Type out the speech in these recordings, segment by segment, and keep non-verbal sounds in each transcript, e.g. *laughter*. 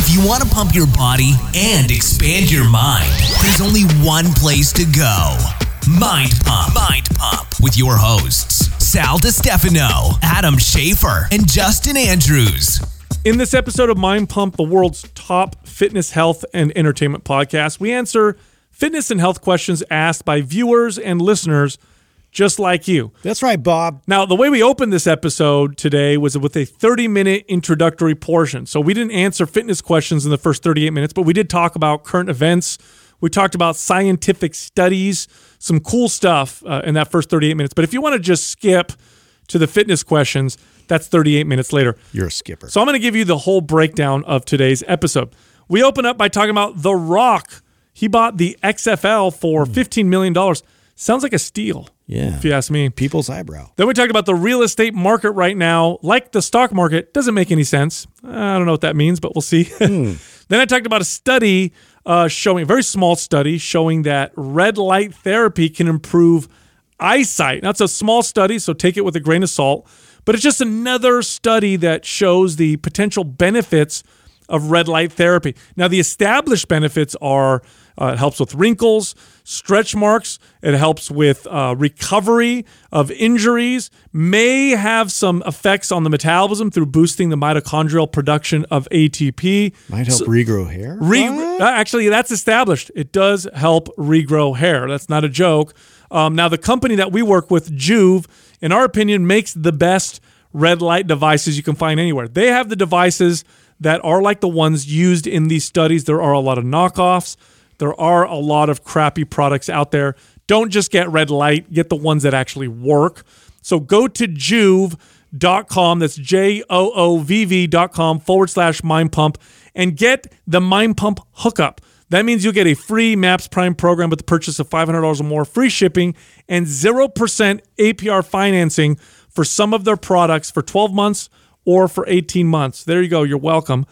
If you want to pump your body and expand your mind, there's only one place to go. Mind Pump. Mind Pump with your hosts, Sal DiStefano, Adam Schafer, and Justin Andrews. In this episode of Mind Pump, the world's top fitness, health, and entertainment podcast, we answer fitness and health questions asked by viewers and listeners just like you. That's right, Bob. Now, the way we opened this episode today was with a 30 minute introductory portion. So we didn't answer fitness questions in the first 38 minutes, but we did talk about current events. We talked about scientific studies, some cool stuff uh, in that first 38 minutes. But if you want to just skip to the fitness questions, that's 38 minutes later. You're a skipper. So I'm going to give you the whole breakdown of today's episode. We open up by talking about The Rock. He bought the XFL for $15 million. Sounds like a steal. Yeah. If you ask me. People's eyebrow. Then we talked about the real estate market right now. Like the stock market, doesn't make any sense. I don't know what that means, but we'll see. *laughs* then I talked about a study uh, showing, a very small study showing that red light therapy can improve eyesight. Now, it's a small study, so take it with a grain of salt, but it's just another study that shows the potential benefits of red light therapy. Now, the established benefits are uh, it helps with wrinkles, stretch marks. It helps with uh, recovery of injuries. May have some effects on the metabolism through boosting the mitochondrial production of ATP. Might help regrow hair. Re- uh, actually, that's established. It does help regrow hair. That's not a joke. Um, now, the company that we work with, Joovv, in our opinion, makes the best red light devices you can find anywhere. They have the devices that are like the ones used in these studies. There are a lot of knockoffs. There are a lot of crappy products out there. Don't just get red light, get the ones that actually work. So go to joovv.com, that's J O O V V.com forward slash mind pump, and get the mind pump hookup. That means you'll get a free MAPS Prime program with the purchase of $500 or more, free shipping, and 0% APR financing for some of their products for 12 months or for 18 months. There you go. You're welcome.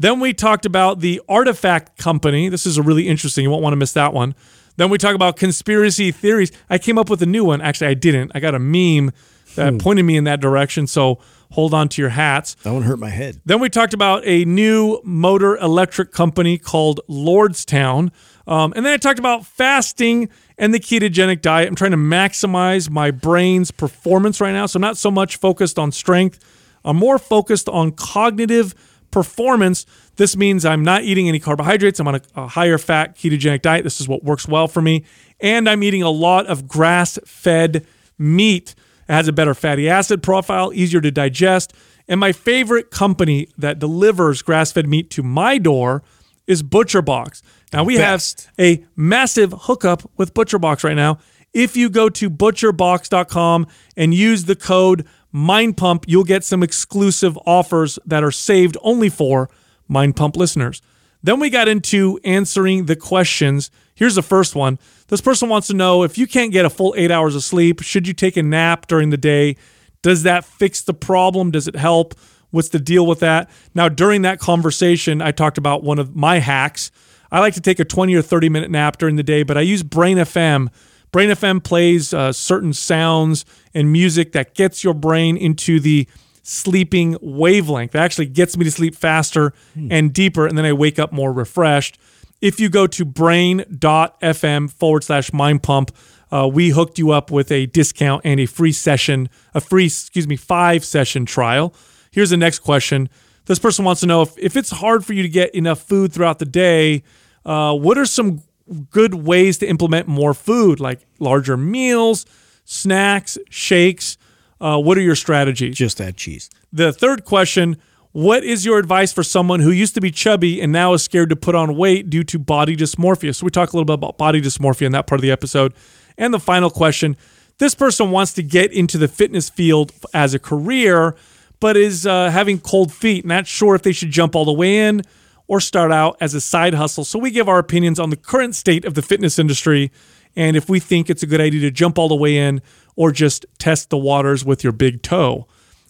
Then we talked about the Artifact Company. This is a really interesting. You won't want to miss that one. Then we talk about conspiracy theories. I came up with a new one. Actually, I didn't. I got a meme that pointed me in that direction. So hold on to your hats. That one hurt my head. Then we talked about a new motor electric company called Lordstown. Um, and then I talked about fasting and the ketogenic diet. I'm trying to maximize my brain's performance right now. So I'm not so much focused on strength, I'm more focused on cognitive performance. This means I'm not eating any carbohydrates. I'm on a, a higher fat ketogenic diet. This is what works well for me. And I'm eating a lot of grass fed meat. It has a better fatty acid profile, easier to digest. And my favorite company that delivers grass fed meat to my door is ButcherBox. Now we Best. have a massive hookup with ButcherBox right now. If you go to butcherbox.com and use the code MindPump, you'll get some exclusive offers that are saved only for Mind Pump listeners. Then we got into answering the questions. Here's the first one. This person wants to know if you can't get a full eight hours of sleep, should you take a nap during the day? Does that fix the problem? Does it help? What's the deal with that? Now, during that conversation, I talked about one of my hacks. I like to take a 20 or 30 minute nap during the day, but I use Brain FM. Brain FM plays uh, certain sounds and music that gets your brain into the sleeping wavelength. It actually gets me to sleep faster and deeper, and then I wake up more refreshed. If you go to brain.fm forward slash mind pump, uh, we hooked you up with a discount and a free session, a free, excuse me, five session trial. Here's the next question. This person wants to know if, if it's hard for you to get enough food throughout the day, uh, what are some good ways to implement more food, like larger meals, snacks, shakes? Uh, what are your strategies? Just add cheese. The third question What is your advice for someone who used to be chubby and now is scared to put on weight due to body dysmorphia? So, we talk a little bit about body dysmorphia in that part of the episode. And the final question this person wants to get into the fitness field as a career, but is uh, having cold feet, not sure if they should jump all the way in or start out as a side hustle. So, we give our opinions on the current state of the fitness industry and if we think it's a good idea to jump all the way in or just test the waters with your big toe.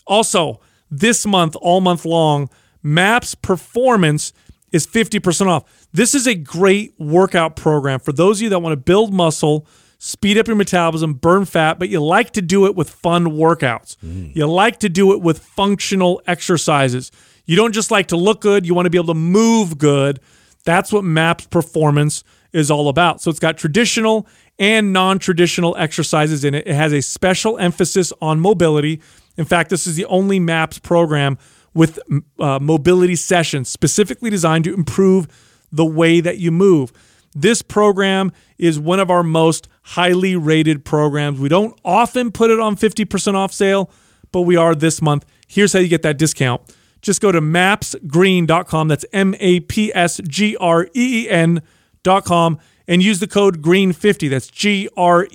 Also, this month, all month long, MAPS Performance is 50% off. This is a great workout program for those of you that want to build muscle, speed up your metabolism, burn fat, but you like to do it with fun workouts. Mm. You like to do it with functional exercises. You don't just like to look good, you want to be able to move good. That's what MAPS Performance is all about. So it's got traditional and non traditional exercises in it. It has a special emphasis on mobility. In fact, this is the only MAPS program with uh, mobility sessions specifically designed to improve the way that you move. This program is one of our most highly rated programs. We don't often put it on 50% off sale, but we are this month. Here's how you get that discount. Just go to mapsgreen.com. That's M A P S G R E E N.com and use the code GREEN50. That's G R E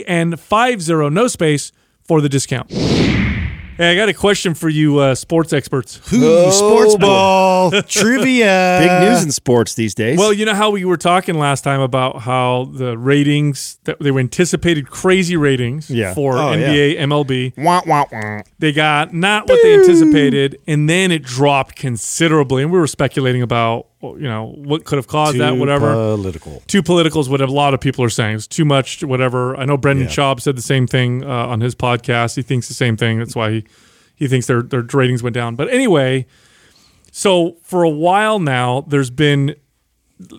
E N 50, no space, for the discount. Hey, I got a question for you, uh, sports experts. Ooh, sports ball *laughs* trivia. Big news in sports these days. Well, you know how we were talking last time about how the ratings that they were anticipated crazy ratings Yeah. for Oh, NBA, MLB. wah, wah, wah. They got not what they anticipated, and then it dropped considerably. And we were speculating about you know what could have caused that, whatever. Political. too political is what a lot of people are saying. It's too much, whatever. I know Brendan Yeah. Schaub said the same thing uh, on his podcast. He thinks the same thing. That's why he, he thinks their their ratings went down. But anyway, so for a while now, there's been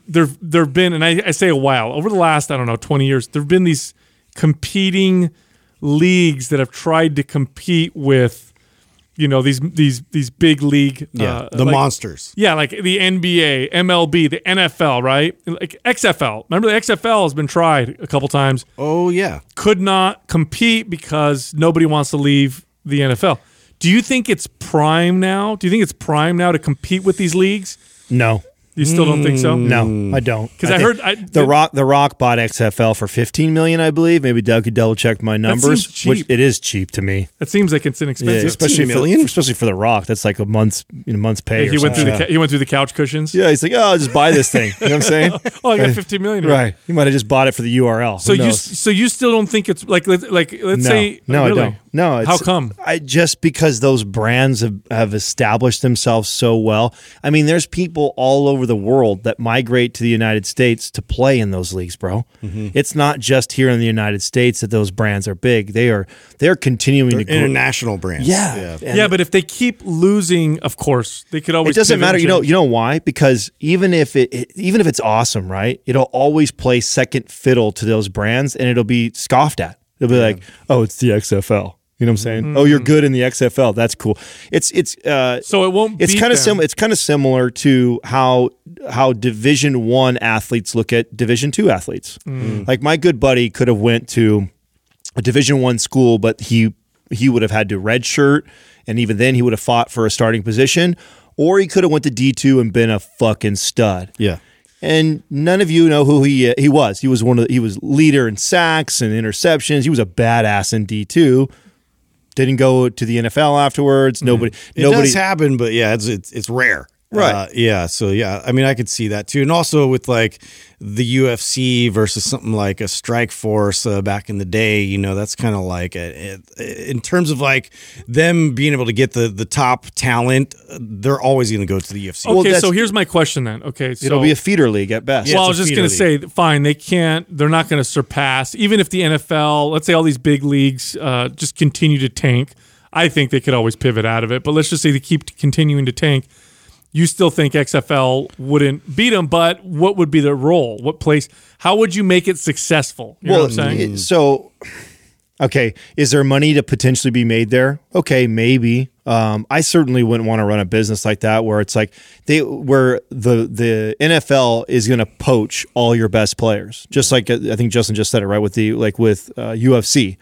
there there've been, and I, I say a while over the last I don't know twenty years, there've been these competing leagues that have tried to compete with you know these these these big league Yeah, uh, the like- monsters. yeah, like the NBA, MLB, the NFL, right? Like XFL. Remember the XFL has been tried a couple times. Oh yeah. Could not compete because nobody wants to leave the NFL. Do you think it's prime now? Do you think it's prime now to compete with these leagues? No, You still don't think so? no, hmm. I don't. Because I, think heard I, the Rock. The Rock bought XFL for fifteen million, I believe. Maybe Doug could double check my numbers. seems Which it is cheap to me. It seems like it's Yeah, inexpensive. especially for, million? especially for the Rock. That's like a month's you know, month's pay. he or went through the ca- he went through the couch cushions. Yeah, he's like, oh, I'll just buy this thing. You know what I'm saying? *laughs* Oh, I got 15 million. here. right. He might have just bought it for the URL. So Who you so you still don't think it's like let- like let's no, say no, really? I don't. No, How come? I just because those brands have, have established themselves so well. I mean, there's people all over the world that migrate to the United States to play in those leagues, bro. Mm-hmm. It's not just here in the United States that those brands are big. They are they're continuing They're to grow. international brands. Yeah. And yeah, but if they keep losing, of course they could always. it doesn't matter. You know, you know why? Because even if it, it, even if it's awesome, right? It'll always play second fiddle to those brands, and it'll be scoffed at. It'll be like, "Oh, it's the XFL." You know what I'm saying? Oh, you're good in the XFL. That's cool. It's it's uh, So it won't. it's kind of them. similar. It's kind of similar to how how Division One athletes look at Division Two athletes. Like my good buddy could have went to a Division One school, but he he would have had to redshirt, and even then he would have fought for a starting position, or he could have went to D two and been a fucking stud. Yeah. And none of you know who he he was. He was one of the, he was leader in sacks and interceptions. He was a badass in D two. Didn't go to the NFL afterwards. Mm-hmm. Nobody It nobody does happen, but yeah, it's it's, it's rare. Right. Uh, yeah. So yeah, I mean, I could see that too, and also with like the UFC versus something like a Strikeforce uh, back in the day. You know, that's kind of like a, a- in terms of like them being able to get the the top talent. uh, They're always going to go to the UFC. Okay, that's- so here's my question then. Okay, so it'll be a feeder league at best. well, I was just going to say, fine, they can't. They're not going to surpass. Even if the NFL, let's say all these big leagues, uh, just continue to tank. I think they could always pivot out of it. But let's just say they keep continuing to tank. You still think XFL wouldn't beat them, but what would be their role? What place? How would you make it successful? You know what I'm saying? so okay, is there money to potentially be made there? Okay, maybe. Um, I certainly wouldn't want to run a business like that where it's like they where the the NFL is going to poach all your best players, just like I think Justin just said it right with the like with uh, UFC.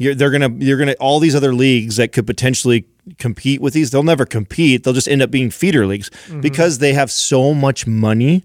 You're, they're gonna you're gonna all these other leagues that could potentially compete with these. They'll never compete. They'll just end up being feeder leagues mm-hmm. because they have so much money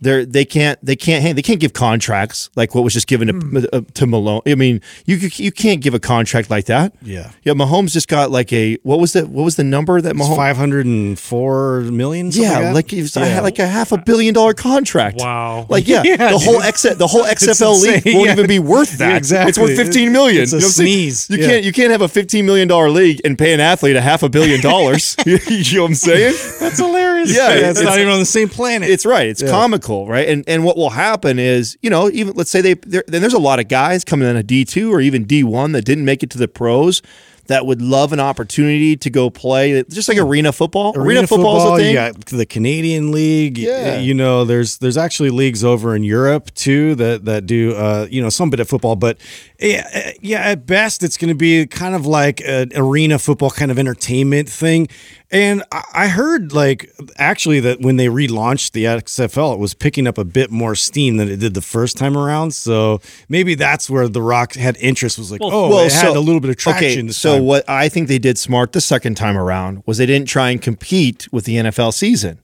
they're they can't they can't hey, they can't give contracts like what was just given to uh, to Mahomes. I mean, you you can't give a contract like that. Yeah. yeah. Mahomes just got like a what was the what was the number that Mahomes? five hundred and four million. Yeah, like, that? was, I had like a half a billion dollar contract. Wow. Like yeah, *laughs* Yeah, the whole. X the whole XFL league won't Yeah. even be *laughs* worth that. Yeah, exactly. It's worth fifteen million. It's a You know what I'm saying? sneeze. You Yeah. can't you can't have a fifteen million dollar league and pay an athlete a half a billion dollars. *laughs* you know what I'm saying? That's hilarious. Yeah, Yeah, it's- it's, not even on the same planet. It's right. It's comical, right? And and what will happen is, you know, even let's say they then there's a lot of guys coming in a D two or even D one that didn't make it to the pros. that would love an opportunity to go play, just like arena football. Arena, football, football, is a thing. you the Canadian League. Yeah. You know, there's there's actually leagues over in Europe too that that do uh, you know some bit of football, but yeah, uh, yeah, at best it's going to be kind of like an arena football kind of entertainment thing. And I heard like actually that when they relaunched the XFL, it was picking up a bit more steam than it did the first time around. So maybe that's where The Rock had interest. Was like, oh, it had a little bit of traction. Okay, so time. what I think they did smart the second time around was they didn't try and compete with the NFL season.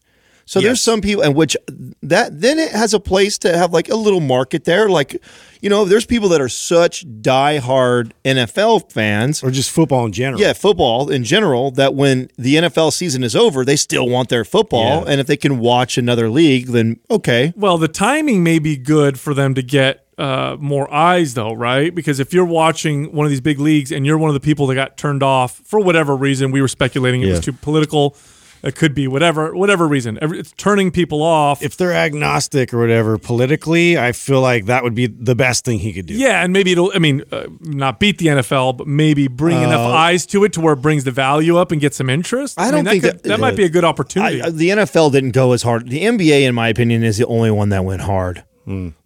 So there's some people, and which that then it has a place to have like a little market there. Like, you know, there's people that are such diehard NFL fans or just football in general. yeah, football in general, that when the NFL season is over, they still want their football. Yeah. And if they can watch another league, then okay. Well, the timing may be good for them to get uh, more eyes, though, right? Because if you're watching one of these big leagues and you're one of the people that got turned off for whatever reason, we were speculating it was too political. It could be whatever, whatever reason. It's turning people off. if they're agnostic or whatever politically, I feel like that would be the best thing he could do. yeah, and maybe it'll. I mean, uh, not beat the NFL, but maybe bring enough eyes to it to where it brings the value up and get some interest. I mean, don't think could- that- that might be a good opportunity. I, I- the NFL didn't go as hard. The NBA, in my opinion, is the only one that went hard.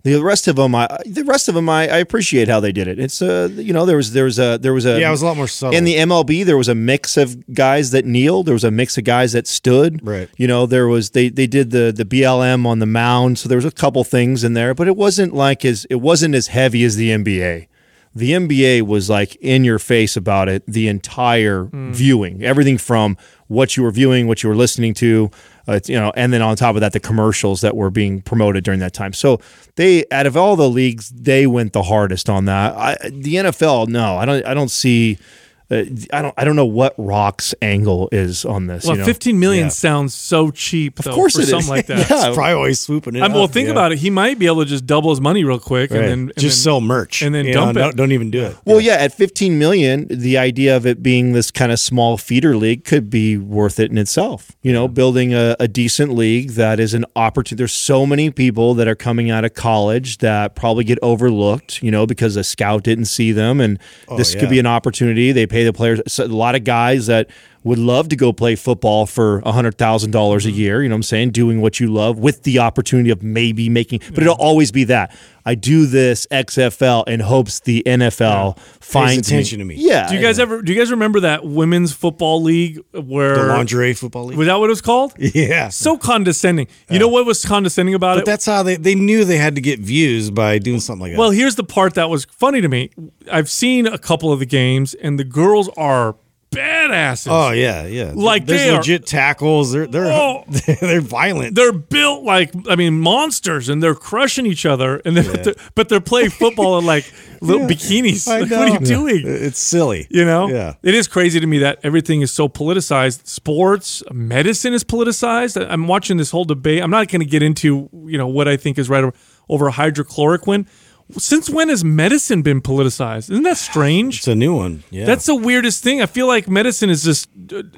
The rest of them, I the rest of them, I, I appreciate how they did it. It's uh, you know, there was there was a there was a Yeah, it was a lot more subtle. in the MLB. There was a mix of guys that kneeled. There was a mix of guys that stood. Right. You know, there was they they did the the BLM on the mound. So there was a couple things in there, but it wasn't like as it wasn't as heavy as the NBA. The NBA was like in your face about it the entire viewing, everything from what you were viewing, what you were listening to, uh, you know, and then on top of that, the commercials that were being promoted during that time. So they, out of all the leagues, they went the hardest on that. I, the NFL, no, I don't, I don't see. Uh, I don't. I don't know what Rock's angle is on this. well, you know? 15 million Yeah. sounds so cheap, though, Of course for it is. something like *laughs* that. Yeah. It's probably always swooping it. I mean, well, think yeah. about it. He might be able to just double his money real quick Right. and then and just then- sell merch and then You dump know, it. Don't, don't even do it. Well, yeah, at 15 million, the idea of it being this kind of small feeder league could be worth it in itself. You know, building a, a decent league that is an opportunity. There's so many people that are coming out of college that probably get overlooked, you know, because a scout didn't see them. And this yeah. could be an opportunity. They pay the players. So a lot of guys that would love to go play football for $100,000 a mm-hmm. year, you know what I'm saying? Doing what you love with the opportunity of maybe making, but it'll always be that. I do this XFL in hopes the NFL finds attention to me. Yeah. Do you guys ever? Do you guys remember that women's football league where The lingerie football league. was that what it was called? *laughs* yeah. So condescending. You know what was condescending about but it? that's how they, they knew they had to get views by doing something like that. Well, here's the part that was funny to me. I've seen a couple of the games, and the girls are badasses. oh yeah, yeah. Like, there's they are- legit tackles. They're they're Oh. *laughs* they're violent. They're built like I mean monsters, and they're crushing each other, and they're, they're- but they're playing football in like *laughs* little bikinis. Like, what are you doing? It's silly. You know, Yeah. it is crazy to me that everything is so politicized. Sports, medicine is politicized. I'm watching this whole debate. I'm not going to get into you know what I think is right over, over hydrochloroquine. Since when has medicine been politicized? Isn't that strange? It's a new one. Yeah. That's the weirdest thing. I feel like medicine is just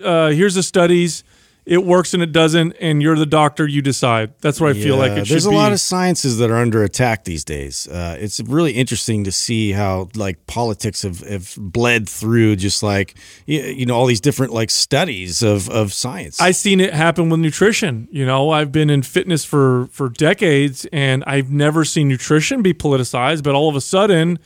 uh, here's the studies, it works and it doesn't, and you're the doctor, you decide. That's what I feel like it should be. There's a be. lot of sciences that are under attack these days. Uh, it's really interesting to see how like politics have, have bled through just like you, you know all these different like studies of of science. I've seen it happen with nutrition. You know, I've been in fitness for for decades, and I've never seen nutrition be politicized. But all of a sudden,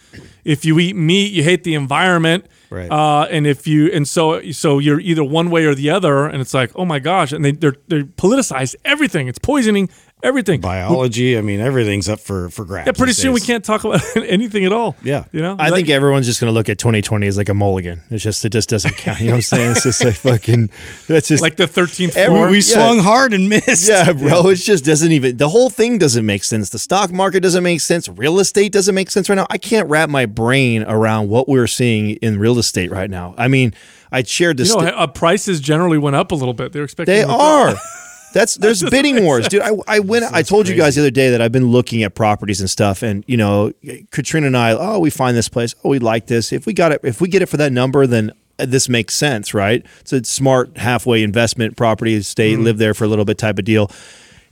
if you eat meat, you hate the environment, Right. Uh, and if you and so so you're either one way or the other, and it's like, oh my gosh, and they they're they politicize everything. It's poisoning everything. Biology. I mean, everything's up for for grabs. Yeah, pretty these soon we can't talk about *laughs* anything at all. Yeah. you know. I Like- think everyone's just going to look at 2020 as like a mulligan. It's just, it just doesn't count. You know what I'm saying? It's just like *laughs* fucking, that's just like the thirteenth Every- floor. We Yeah. swung hard and missed. Yeah, bro. It just doesn't even. The whole thing doesn't make sense. The stock market doesn't make sense. Real estate doesn't make sense right now. I can't wrap my brain around what we're seeing in real estate right now. I mean, I shared this. you know, sta- uh, prices generally went up a little bit. They're expecting they them to- are. *laughs* That's there's bidding wars, dude. I, I went. I told you guys the other day that I've been looking at properties and stuff, and you know, Katrina and I. Oh, we find this place. Oh, we like this. If we got it, if we get it for that number, then this makes sense, right? It's a smart halfway investment property. Stay, live there for a little bit type of deal,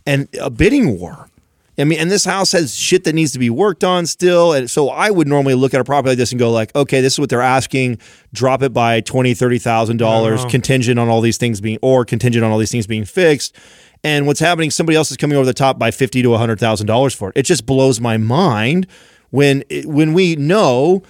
and a bidding war. I mean, and this house has shit that needs to be worked on still. And so I would normally look at a property like this and go like, okay, this is what they're asking. Drop it by twenty, thirty thousand dollars, uh-huh. contingent on all these things being, or contingent on all these things being fixed. And what's happening? Somebody else is coming over the top by fifty to hundred thousand dollars for it. It just blows my mind when it, when we know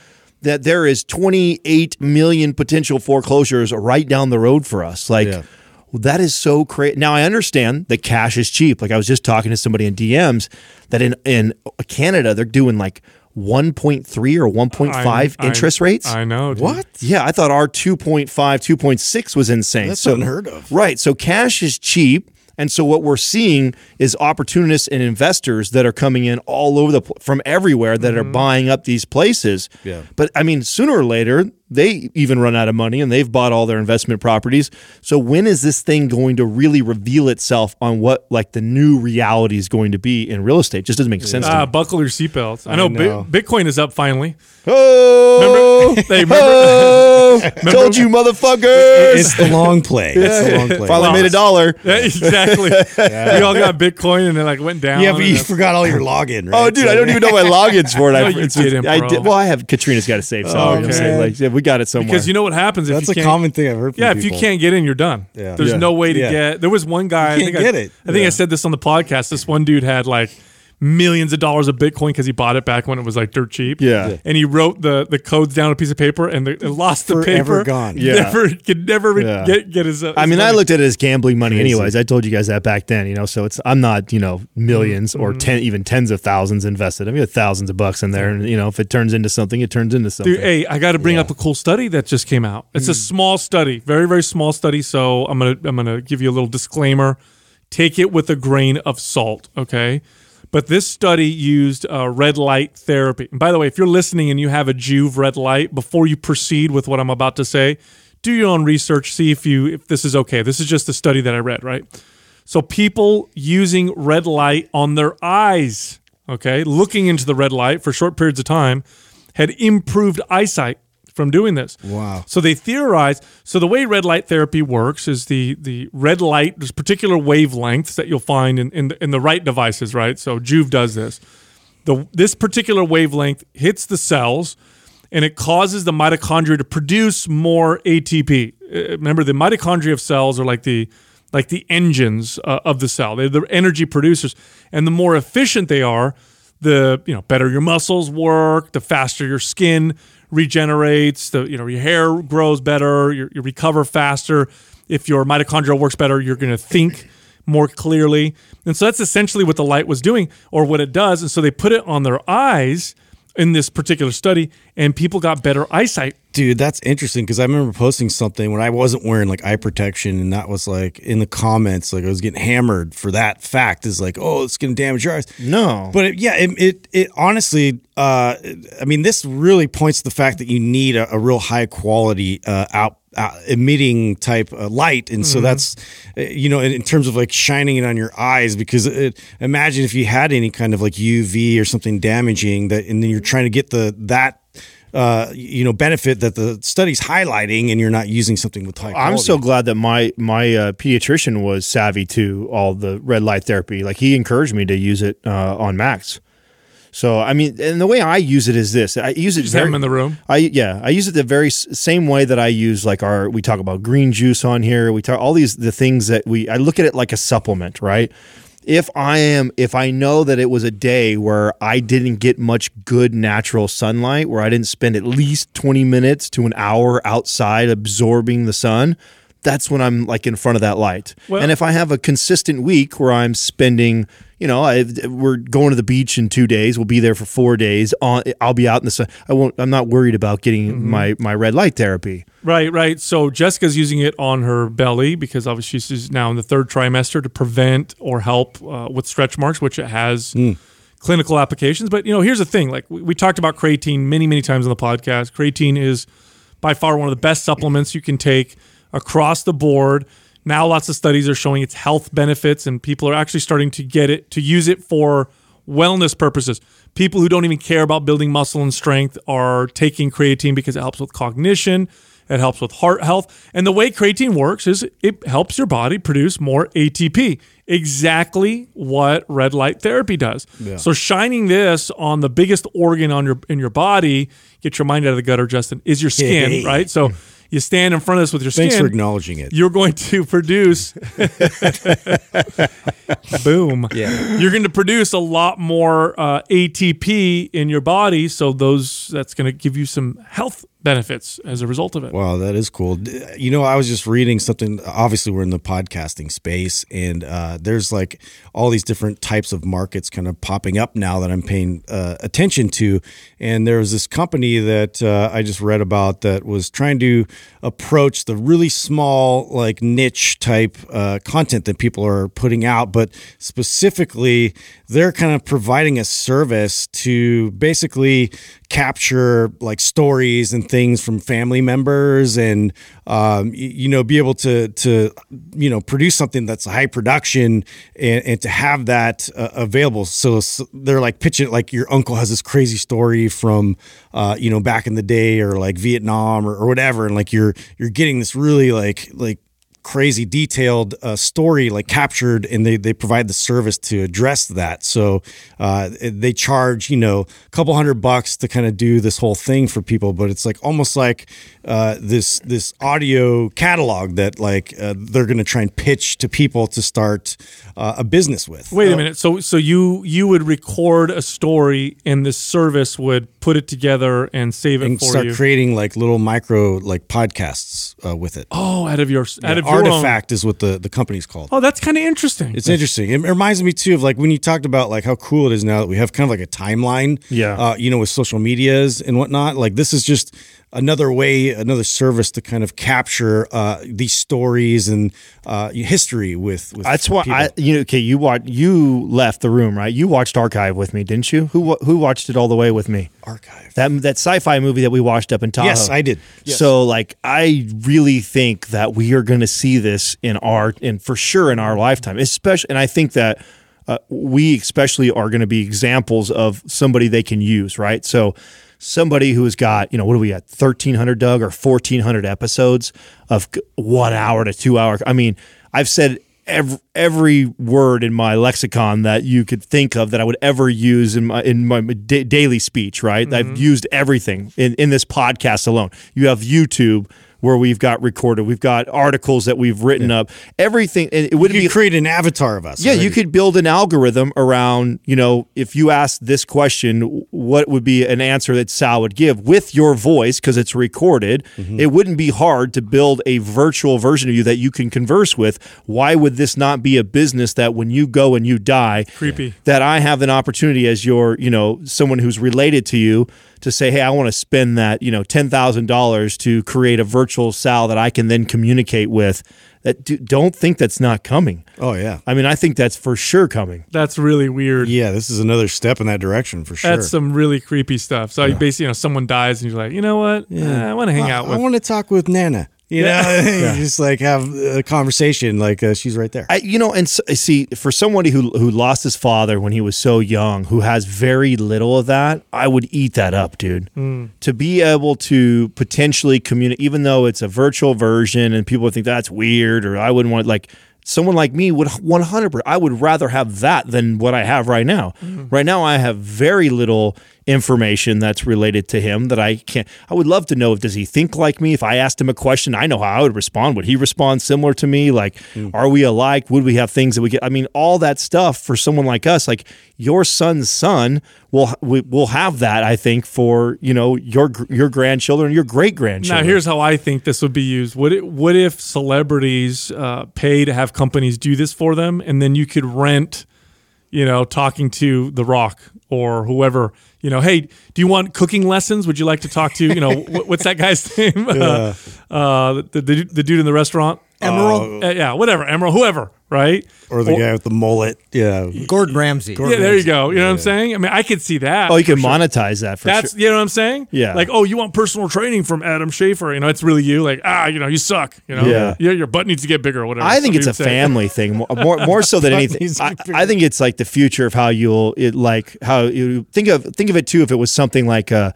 that there is 28 million potential foreclosures right down the road for us. Like Yeah. That is so crazy. Now I understand that cash is cheap. Like I was just talking to somebody in DMs that in in Canada they're doing like 1.3 or 1.5 I- I- interest rates. I know. dude. What? Yeah, I thought our 2.5, 2.6 was insane. That's so, unheard of. Right. So cash is cheap. And so what we're seeing is opportunists and investors that are coming in all over the from everywhere that are mm-hmm. buying up these places. Yeah. But I mean, sooner or later, they even run out of money and they've bought all their investment properties. So when is this thing going to really reveal itself on what like the new reality is going to be in real estate? Just doesn't make sense to ah, me. buckle your seatbelts. I know, Bi- know. Bitcoin is up finally. Oh, Remember- *laughs* Hey, remember- oh, *laughs* told you, motherfuckers. It's the long play. It's the long play. Finally Well, made a dollar. *laughs* Yeah, exactly. We all got Bitcoin and then like went down. yeah, but you that's- forgot all your login, oh, right? Oh, dude, I don't even know my logins for it. No, I, you it's- didn't, I bro. did. Well, I have Katrina's got a safe, so I'm Okay. saying, like, yeah, we got it somewhere. because you know what happens if That's you a common thing I've heard Yeah, if you can't get in, you're done. Yeah. There's Yeah. no way to Yeah. get. There was one guy. I can't think get I, it. I think I said this on the podcast. This one dude had like millions of dollars of Bitcoin because he bought it back when it was like dirt cheap. Yeah. Yeah. and he wrote the the codes down on a piece of paper and the, it lost the Forever paper. gone. *laughs* Yeah. never could never re- Yeah. get get his. Uh, I his mean, I looked at it as gambling money, Crazy. anyways. I told you guys that back then, you know. So it's I'm not, you know, 1000000s or Mm-hmm. ten, even tens of thousands invested. I mean, thousands of bucks in there, and you know, if it turns into something, it turns into something. Dude, hey, I got to bring up a cool study that just came out. It's a Hmm. small study, very very small study. So I'm gonna I'm gonna give you a little disclaimer. Take it with a grain of salt, okay? But this study used uh, red light therapy. And by the way, if you're listening and you have a Joovv red light, before you proceed with what I'm about to say, do your own research. See if you if this is okay. This is just the study that I read, right? So people using red light on their eyes, okay, looking into the red light for short periods of time, had improved eyesight from doing this. Wow. So they theorize. So the way red light therapy works is the the red light. There's particular wavelengths that you'll find in in the, in the right devices, right? So Joovv does this. The this particular wavelength hits the cells, and it causes the mitochondria to produce more ATP. Uh, Remember, the mitochondria of cells are like the like the engines uh, of the cell. They're the energy producers, and the more efficient they are, the you know better your muscles work, the faster your skin regenerates, the you know your hair grows better, you, you recover faster. If your mitochondria works better, you're going to think more clearly. And so that's essentially what the light was doing, or what it does. And so they put it on their eyes in this particular study, and people got better eyesight. Dude, that's interesting because I remember posting something when I wasn't wearing like eye protection, and that was like in the comments, like I was getting hammered for that fact. Is like, oh, it's going to damage your eyes. No. but it, yeah, it, it it honestly, uh, I mean, this really points to the fact that you need a, a real high quality uh, out. Uh, emitting type uh, light, and so that's uh, you know in, in terms of like shining it on your eyes because it, imagine if you had any kind of like UV or something damaging that, and then you're trying to get the that uh, you know benefit that the study's highlighting, and you're not using something with high. Quality. I'm so glad that my my uh, pediatrician was savvy to all the red light therapy. Like he encouraged me to use it uh, on Max. So I mean, and the way I use it is this: I use it very, them in the room. I yeah, I use it the very same way that I use like our we talk about green juice on here. We talk all these the things that we I look at it like a supplement, right? If I am if I know that it was a day where I didn't get much good natural sunlight, where I didn't spend at least 20 minutes to an hour outside absorbing the sun, that's when I'm like in front of that light. Well- and if I have a consistent week where I'm spending, you know, I, we're going to the beach in two days. We'll be there for four days. On, I'll be out in the sun. I won't. I'm not worried about getting Mm-hmm. my my red light therapy. Right, right. So Jessica's using it on her belly because obviously she's now in the third trimester to prevent or help uh, with stretch marks, which it has clinical applications. But you know, here's the thing: like we, we talked about creatine many, many times on the podcast. Creatine is by far one of the best supplements you can take across the board. Now, lots of studies are showing its health benefits, and people are actually starting to get it to use it for wellness purposes. People who don't even care about building muscle and strength are taking creatine because it helps with cognition, It helps with heart health. And the way creatine works is it helps your body produce more ATP. Exactly what red light therapy does. So shining this on the biggest organ on your in your body, get your mind out of the gutter, Justin, is your skin, right? So *laughs* you stand in front of us with your Thanks skin Thanks for acknowledging it. you're going to produce *laughs* boom Yeah. you're going to produce a lot more uh, atp in your body so those that's going to give you some health benefits as a result of it Wow, that is cool. You know, I was just reading something. Obviously, we're in the podcasting space, and uh, there's like all these different types of markets kind of popping up now that I'm paying uh, attention to. And there was this company that uh, I just read about that was trying to approach the really small, like niche type uh, content that people are putting out, but specifically, they're kind of providing a service to basically capture like stories and things from family members and um, you know be able to to you know produce something that's high production and, and to have that uh, available. So, so they're like pitching it like your uncle has this crazy story from uh, you know back in the day or like Vietnam or, or whatever. And like you're you're getting this really like like crazy detailed uh, story like captured and they, they provide the service to address that. So uh, they charge you know a couple hundred bucks to kind of do this whole thing for people but it's like almost like uh, this this audio catalog that like uh, they're going to try and pitch to people to start uh, a business with. Wait a minute. So so you you would record a story and this service would put it together and save it and for start you? creating like little micro like podcasts uh, with it. Oh out of your out of own- artifact is what the the company's called oh that's kind of interesting It's interesting. It reminds me too of like when you talked about like how cool it is now that we have kind of like a timeline. Yeah. Uh, you know, with social medias and whatnot. Like this is just another way, another service to kind of capture uh, these stories and uh, history with. with That's why people. I, you know, okay, you watched, you left the room, right? You watched Archive with me, didn't you? Who who watched it all the way with me? archive. That that sci-fi movie that we watched up in Tahoe. Yes, I did. Yes. So like I really think that we are going to see this in our and for sure in our lifetime. Especially and I think that uh, we especially are going to be examples of somebody they can use, right? So somebody who has got, you know, what do we got? 1300 Doug or 1400 episodes of 1 hour to 2 hour. I mean, I've said every, every word in my lexicon that you could think of that I would ever use in my in my da- daily speech. Right, I've mm-hmm. used everything in in this podcast alone. You have YouTube where we've got recorded, we've got articles that we've written up, everything. And it would You be create an avatar of us. yeah, you could build an algorithm around, you know, if you asked this question, what would be an answer that Sal would give with your voice because it's recorded? Mm-hmm. It wouldn't be hard to build a virtual version of you that you can converse with. Why would this not be a business that when you go and you die, Creepy. that I have an opportunity as your, you know, someone who's related to you to say, hey, I want to spend that, you know, ten thousand dollars to create a virtual Sal that I can then communicate with. That do, don't think that's not coming. Oh yeah. I mean, I think that's for sure coming. that's really weird Yeah, this is another step in that direction for sure. That's some really creepy stuff. So you basically, you know, someone dies and you're like, you know what? Eh, I want to hang out I want to talk with Nana. You know, *laughs* You just like have a conversation, like uh, she's right there. I, you know, and s see, for somebody who who lost his father when he was so young, who has very little of that, I would eat that up, dude. To be able to potentially communicate, even though it's a virtual version, and people think that's weird, or I wouldn't want like. Someone like me would 100%. I would rather have that than what I have right now. Right now, I have very little information that's related to him that I can't. I would love to know if does he think like me? If I asked him a question, I know how I would respond. Would he respond similar to me? Like, are we alike? Would we have things that we get? I mean, all that stuff for someone like us, like your son's son will will have that. I think for you know your your grandchildren, your great grandchildren. Now, here's how I think this would be used. Would it? What if celebrities uh, pay to have companies do this for them, and then you could rent, you know, talking to The Rock or whoever. You know, hey, do you want cooking lessons? Would you like to talk to, you know, what's that guy's *laughs* name? Uh, uh, the, the the dude in the restaurant. Emeril, Uh, yeah, whatever, Emeril, whoever, right? or the guy with the mullet. Yeah. Gordon Ramsay. Yeah, there you go. You know what I'm saying? I mean, I could see that. oh, you can sure. monetize that for That's sure. you know what I'm saying? Yeah. Like, oh, you want personal training from Adam Schafer? You know, it's really you. Like, ah, you know, you suck. You know, Yeah. yeah, your butt needs to get bigger or whatever. I think it's a say. *laughs* family thing more, more, more so than anything. I, I think it's like the future of how you'll it like how you think of think of it too. If it was something like a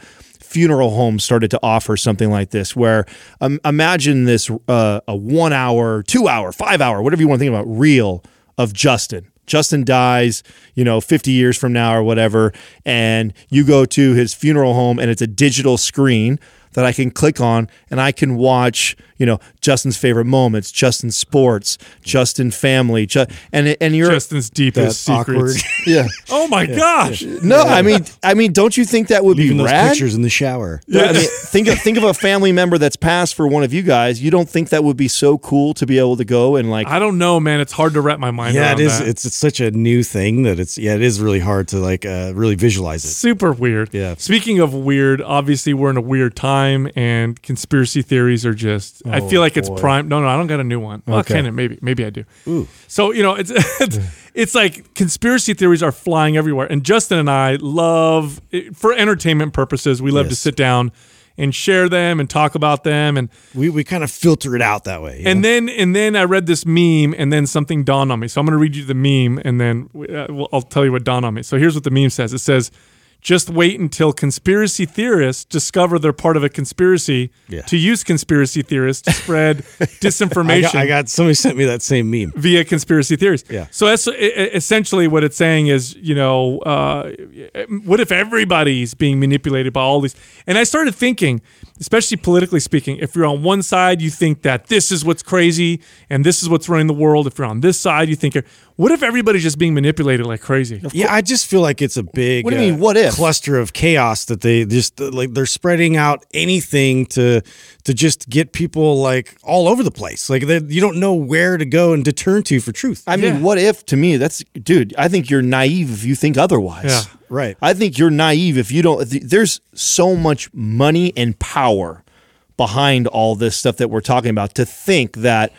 funeral homes started to offer something like this, where um, imagine this uh, a one hour, two hour, five hour, whatever you want to think about, reel of Justin. Justin dies, you know, 50 years from now or whatever, and you go to his funeral home and it's a digital screen that I can click on and I can watch, you know, Justin's favorite moments, Justin's sports, Justin family, Ju- and and you're Justin's deepest secrets. *laughs* yeah. *laughs* Oh my gosh. No, I mean, I mean, don't you think that would Leaving be those rad? pictures in the shower. Yeah, I mean, think of think of a family member that's passed for one of you guys. You don't think that would be so cool to be able to go and like I don't know, man. It's hard to wrap my mind Yeah, around it is. that. It's, it's such a new thing that it's yeah, it is really hard to like uh, really visualize it. super weird. Yeah. Speaking of weird, obviously we're in a weird time, and conspiracy theories are just. I feel like it's boy. prime. No, no, I don't got a new one. Well, Okay. kind of maybe, maybe I do. So you know, it's *laughs* it's, it's like conspiracy theories are flying everywhere, and Justin and I love for entertainment purposes. We love to sit down and share them and talk about them and We we kind of filter it out that way. and know? then and then I read this meme, and then something dawned on me. So I'm going to read you the meme, and then uh, well, I'll tell you what dawned on me. So here's what the meme says. It says, "Just wait until conspiracy theorists discover they're part of a conspiracy Yeah. to use conspiracy theorists to spread *laughs* I disinformation." got, I got somebody sent me that same meme. via conspiracy theories. Yeah. So that's essentially what it's saying is, you know, uh, what if everybody's being manipulated by all these? And I started thinking, especially politically speaking, if you're on one side, you think that this is what's crazy and this is what's running the world. If you're on this side, you think, what if everybody's just being manipulated like crazy? Yeah, I just feel like it's a big. What do you mean, uh, what if? Cluster of chaos that they just like they're spreading out anything to to just get people like all over the place. Like they, you don't know where to go and to turn to for truth. I mean, Yeah. what if to me that's dude, I think you're naive if you think otherwise. Yeah. right. I think you're naive if you don't there's so much money and power behind all this stuff that we're talking about to think that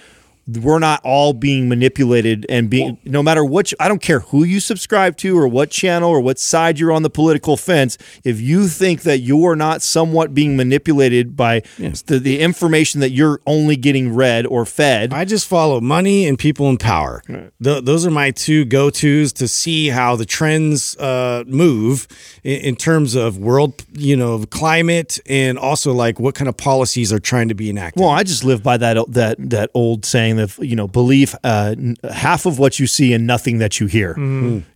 we're not all being manipulated and being no matter which I don't care who you subscribe to or what channel or what side you're on the political fence if you think that you're not somewhat being manipulated by the, the information that you're only getting read or fed I just follow money and people in power. Th- those are my two go tos to see how the trends uh, move in, in terms of world, you know, climate, and also like what kind of policies are trying to be enacted. Well, I just live by that that that old saying that you know believe uh, n- half of what you see and nothing that you hear.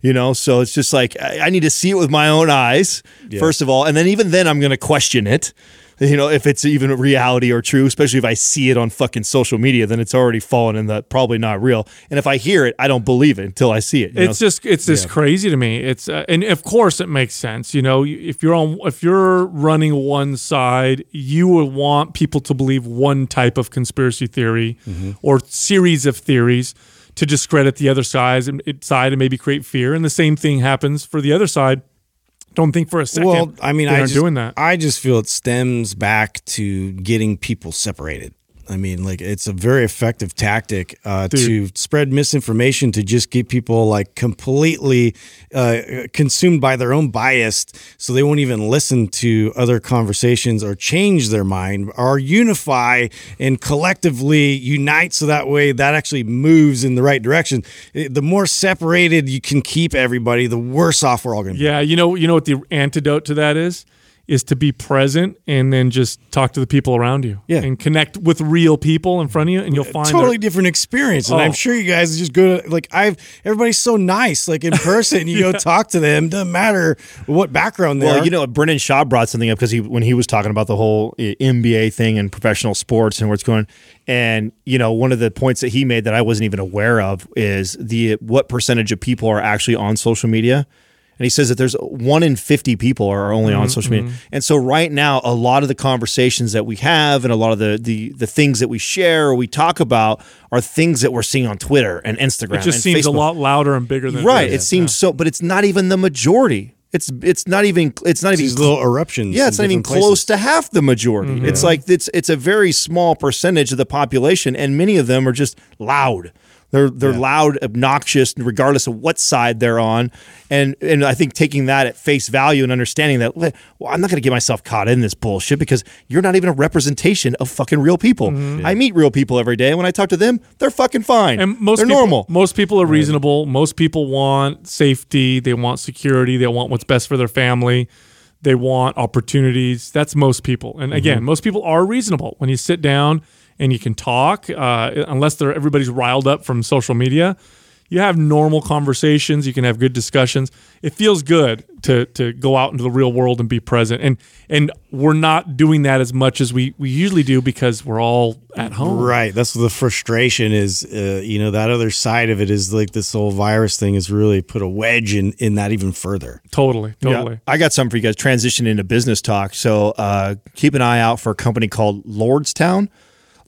You know, so it's just like I, I need to see it with my own eyes first of all, and then even then I'm going to question it. You know, if it's even reality or true, especially if I see it on fucking social media, then it's already fallen in that probably not real. And if I hear it, I don't believe it until I see it. you It's know? just it's just crazy to me. It's uh, and of course it makes sense. You know, if you're on if you're running one side, you would want people to believe one type of conspiracy theory or series of theories to discredit the other side and side and maybe create fear. And the same thing happens for the other side. Don't think for a second. Well, I mean, they I aren't just, doing that. I just feel it stems back to getting people separated. I mean, like it's a very effective tactic uh, to spread misinformation to just get people like completely uh, consumed by their own bias, so they won't even listen to other conversations or change their mind or unify and collectively unite, so that way that actually moves in the right direction. The more separated you can keep everybody, the worse off we're all going to be. Yeah, you know, you know what the antidote to that is? Is to be present and then just talk to the people around you. Yeah. And connect with real people in front of you and you'll find totally that- different experience. And Oh. I'm sure you guys just go to like I've everybody's so nice, like in person. You *laughs* go talk to them, doesn't matter what background they're. Well, you know, Brendan Schaub brought something up because he when he was talking about the whole uh, NBA thing and professional sports and where it's going. And you know, one of the points that he made that I wasn't even aware of is the what percentage of people are actually on social media. And he says that there's one in 50 people are only on mm-hmm, social media. Mm-hmm. And so right now, a lot of the conversations that we have and a lot of the, the, the things that we share or we talk about are things that we're seeing on Twitter and Instagram. It just and seems a lot louder and bigger than Right. It, It is. seems so, but it's not even the majority. It's it's not even it's not even these little eruptions. yeah, it's not even different close places. to half the majority. Mm-hmm. It's like it's it's a very small percentage of the population, and many of them are just loud. They're they're loud, obnoxious, regardless of what side they're on. And and I think taking that at face value and understanding that, well, I'm not going to get myself caught in this bullshit because you're not even a representation of fucking real people. Mm-hmm. I meet real people every day. and When I talk to them, they're fucking fine. And most they're people, normal. Most people are reasonable. Most people want safety. They want security. They want what's best for their family. They want opportunities. That's most people. And again, mm-hmm. most people are reasonable when you sit down and you can talk, uh, unless they're everybody's riled up from social media. You have normal conversations. You can have good discussions. It feels good to to go out into the real world and be present. And and we're not doing that as much as we we usually do because we're all at home. Right. That's the frustration is, uh, you know, that other side of it is like this whole virus thing has really put a wedge in, in that even further. Totally. Yeah. Totally. I got something for you guys. Transition into business talk. So uh, keep an eye out for a company called Lordstown.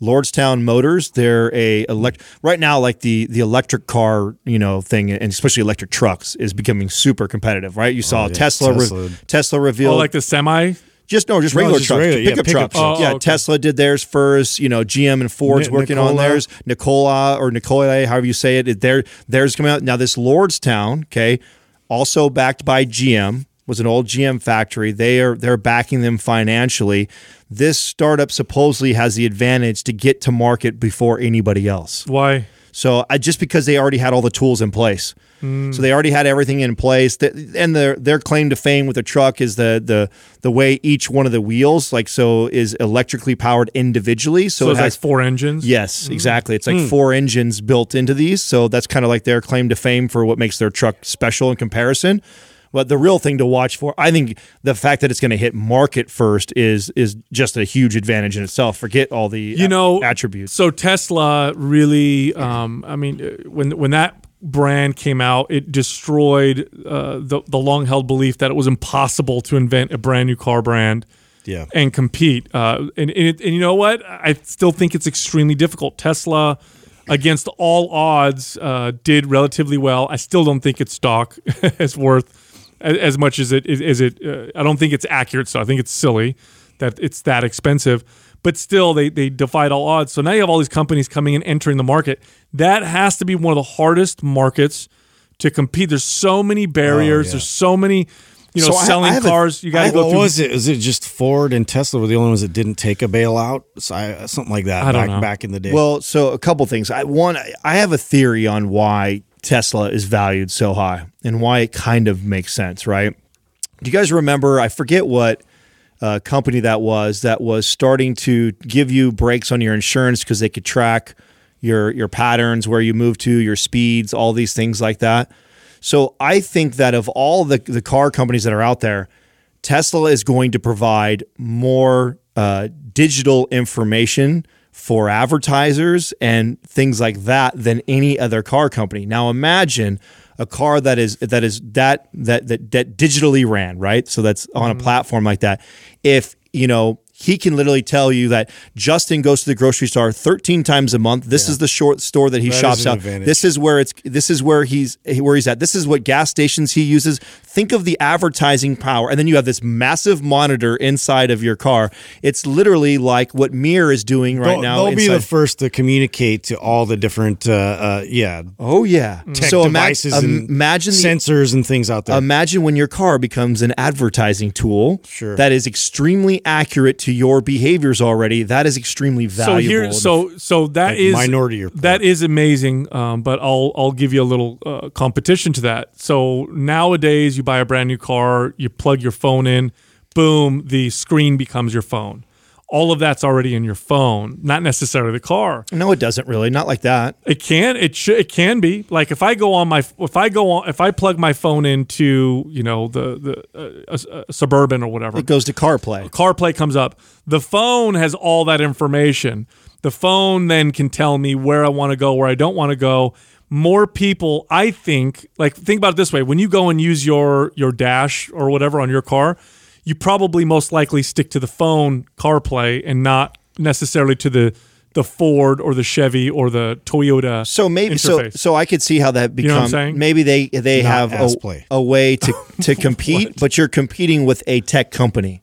Lordstown Motors. They're a elect right now, like the the electric car, you know, thing, and especially electric trucks is becoming super competitive. Right? You saw Oh, yeah. Tesla. Re- Tesla. Tesla revealed Oh, like the semi. just no, just No, regular just trucks, regular, yeah, pickup, pickup trucks. trucks. Oh, yeah, okay. Tesla did theirs first. You know, GM and Ford's Ni- working on theirs. Nikola or Nicola, however you say it, it their theirs coming out now. This Lordstown, okay, also backed by GM, was an old GM factory. They are they're backing them financially. This startup supposedly has the advantage to get to market before anybody else. Why? So I just because they already had all the tools in place. So they already had everything in place. Th- And their their claim to fame with the truck is the the the way each one of the wheels, like so, is electrically powered individually. So, So it has like four engines. yes, exactly. It's like Hmm. four engines built into these. So that's kind of like their claim to fame for what makes their truck special in comparison. But the real thing to watch for, I think, the fact that it's going to hit market first is is just a huge advantage in itself. Forget all the you know attributes. So Tesla really, um, I mean, uh, when when that brand came out, it destroyed uh, the the long held belief that it was impossible to invent a brand new car brand Yeah. and compete. Uh, and and, it, and you know what? I still think it's extremely difficult. Tesla. Against all odds, uh, did relatively well. I still don't think its stock *laughs* is worth a- as much as it is. It, uh, I don't think it's accurate. So I think it's silly that it's that expensive. But still, they they defied all odds. So now you have all these companies coming and entering the market. That has to be one of the hardest markets to compete. There's so many barriers. yeah. There's so many, you know, So I- I selling a- cars. you got to I- go What through. was it? Is it just Ford and Tesla were the only ones that didn't take a bailout? So I, something like that I don't back, know. back in the day. Well, so a couple things. I one, I have a theory on why Tesla is valued so high and why it kind of makes sense, right? Do you guys remember? I forget what uh, company that was that was starting to give you breaks on your insurance because they could track your your patterns, where you move to, your speeds, all these things like that. So I think that of all the the car companies that are out there, Tesla is going to provide more uh, digital information for advertisers and things like that than any other car company. Now imagine a car that is that is that that that, that digitally ran, right? So that's on a mm-hmm. platform like that. If, you know, he can literally tell you that Justin goes to the grocery store 13 times a month. This is the short store that he That shops advantage. This is where it's this is where he's where he's at. This is what gas stations he uses. Think of the advertising power, and then you have this massive monitor inside of your car. It's literally like what Mir is doing right they'll, now. they'll be the first to communicate to all the different, uh, uh, yeah, oh yeah. tech So ima- and imagine the sensors and things out there. Imagine when your car becomes an advertising tool Sure. that is extremely accurate to your behaviors already. That is extremely valuable. so valuable. here so so that Like is Minority Report. that is amazing um, but i'll i'll give you a little uh, competition to that so nowadays you buy a brand new car you plug your phone in boom the screen becomes your phone all of that's already in your phone not necessarily the car no, it doesn't really. Not like that. it can it should it can be like if i go on my if i go on if i plug my phone into you know the the uh, suburban or whatever It goes to CarPlay. CarPlay comes up. The phone has all that information. The phone then can tell me where I want to go, where I don't want to go. More people, I think, like think about it this way: when you go and use your your dash or whatever on your car, you probably most likely stick to the phone CarPlay and not necessarily to the the Ford or the Chevy or the Toyota. So maybe so interface. so I could see how that know what I'm becomes. maybe they they Not have ass a, play. a way to *laughs* to compete, but you're competing with a tech company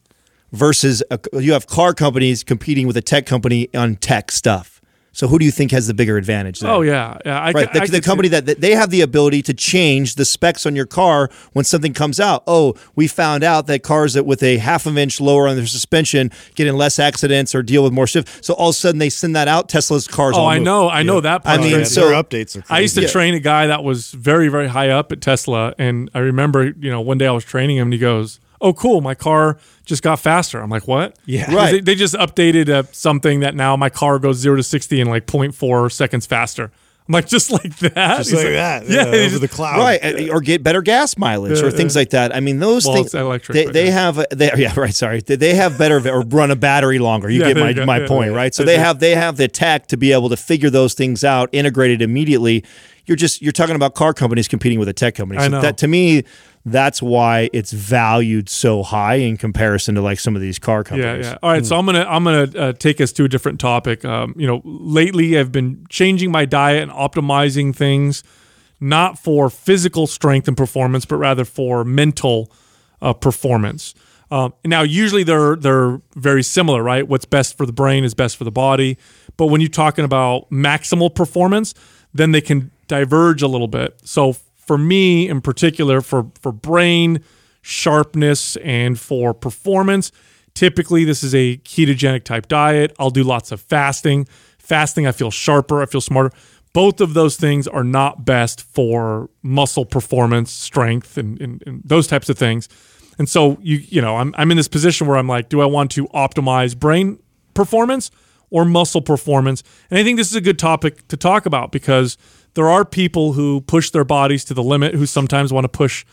versus a, you have car companies competing with a tech company on tech stuff. So who do you think has the bigger advantage? There? oh yeah, yeah. I, Right, I the, could the company that, that they have the ability to change the specs on your car when something comes out. Oh, we found out that cars that with a half of an inch lower on their suspension get in less accidents or deal with more shift. So all of a sudden they send that out. Tesla's cars. Oh, all I move. know, I know that. Part. I Part mean, of Their- so- their updates are. I used to crazy. train a guy that was very, very high up at Tesla, and I remember, you know, one day I was training him, and he goes, oh, cool, my car just got faster. I'm like, what? Yeah. Right. They, they just updated uh, something that now my car goes zero to 60 in like 0.4 seconds faster. I'm like, just like that? Just He's like that. Yeah. Yeah, they over just- the cloud. right and- or get better gas mileage or things like that i mean those Well, things it's electric, they, they yeah. have a- they, yeah right sorry they, they have better or run a battery longer you Yeah, get my, you my Yeah, point yeah. right so I they do. have they have the tech to be able to figure those things out integrated immediately you're just you're talking about car companies competing with a tech company I so know. that to me that's why it's valued so high in comparison to like some of these car companies yeah. yeah. All right, so I'm gonna I'm gonna uh, take us to a different topic. Um, you know, lately I've been changing my diet and optimizing things, not for physical strength and performance, but rather for mental uh, performance. Um, now, usually they're they're very similar, right? What's best for the brain is best for the body. But when you're talking about maximal performance, then they can diverge a little bit. So for me, in particular, for for brain sharpness and for performance, typically this is a ketogenic type diet. I'll do lots of fasting. Fasting, I feel sharper, I feel smarter. Both of those things are not best for muscle performance, strength, and, and, and those types of things. And so you you know I'm I'm in this position where I'm like, do I want to optimize brain performance or muscle performance? And I think this is a good topic to talk about because there are people who push their bodies to the limit who sometimes want to push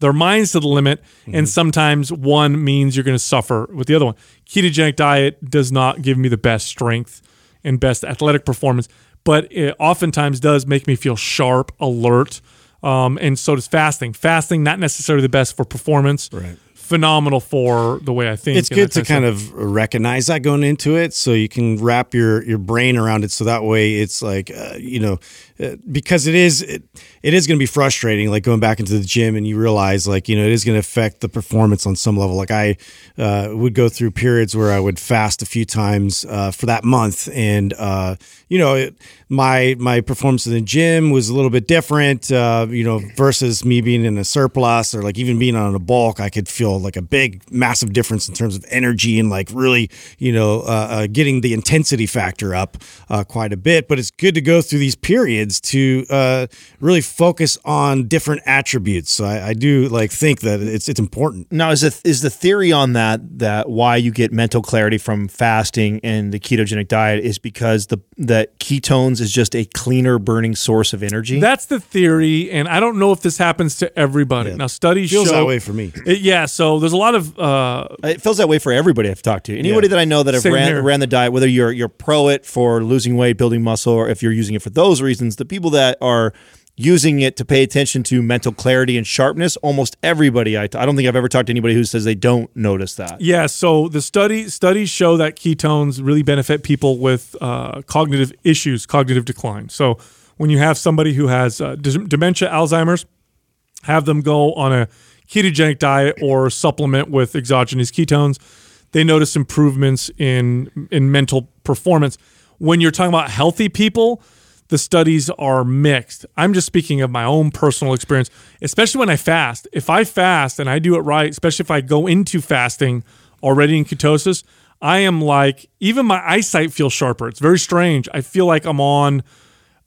their minds to the limit and sometimes one means you're going to suffer with the other one. Ketogenic diet does not give me the best strength and best athletic performance, but it oftentimes does make me feel sharp, alert, um, and so does fasting. Fasting not necessarily the best for performance, Right. Phenomenal for the way I think. it's good to kind of recognize that going into it so you can wrap your your brain around it so that way it's like uh, you know uh, because it is it, it is going to be frustrating like going back into the gym and you realize like you know it is going to affect the performance on some level like i uh, would go through periods where i would fast a few times uh, for that month and uh, you know it, my my performance in the gym was a little bit different uh, you know versus me being in a surplus or like even being on a bulk i could feel like a big massive difference in terms of energy and like really you know uh, uh, getting the intensity factor up uh, quite a bit. But it's good to go through these periods to uh, really focus on different attributes. So I, I do like think that it's it's important. Now, is the is the theory on that that why you get mental clarity from fasting and the ketogenic diet is because the that ketones is just a cleaner burning source of energy? That's the theory, and I don't know if this happens to everybody. Now, studies feels show that way for me It- yeah, so there's a lot of uh, it feels that way for everybody I've talked to. Anybody Yeah. that I know that have ran, here. ran the diet, whether you're you're pro it for losing weight, building muscle, or if you're using it for those reasons, the people that are using it to pay attention to mental clarity and sharpness, almost everybody I t- I don't think I've ever talked to anybody who says they don't notice that. Yeah, so the study studies show that ketones really benefit people with uh, cognitive issues, cognitive decline. So when you have somebody who has uh, dementia, Alzheimer's, have them go on a ketogenic diet or supplement with exogenous ketones, they notice improvements in in mental performance. When you're talking about healthy people, the studies are mixed. I'm just speaking of my own personal experience, especially when I fast. If I fast and I do it right, especially if I go into fasting already in ketosis, I am like even my eyesight feels sharper. It's very strange. I feel like I'm on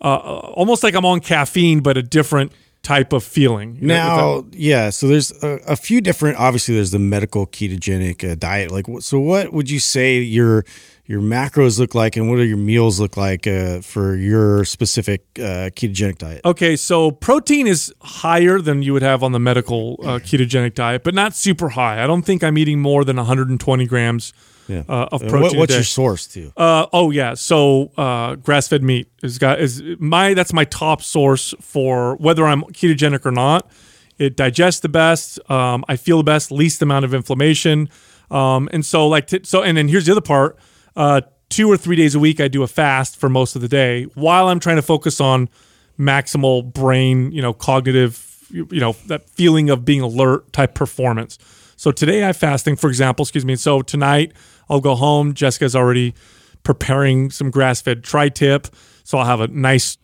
uh, almost like I'm on caffeine, but a different type of feeling. You know, if that- Now, yeah. So there's a, a few different. Obviously, there's the medical ketogenic uh, diet. Like, so what would you say your your macros look like, and what do your meals look like uh, for your specific uh, ketogenic diet? Okay, so protein is higher than you would have on the medical uh, ketogenic diet, but not super high. I don't think I'm eating more than 120 grams Yeah. uh, of protein. what, what's your source too? Uh, oh yeah, so uh, grass-fed meat is got is my that's my top source for whether I'm ketogenic or not. It digests the best. Um, I feel the best, least amount of inflammation, um, and so like t- so. And then here's the other part: uh, two or three days a week, I do a fast for most of the day while I'm trying to focus on maximal brain, you know, cognitive, you, know, that feeling of being alert type performance. So today I'm fasting, for example, excuse me. So tonight I'll go home. Jessica's already preparing some grass-fed tri-tip, so I'll have a nice,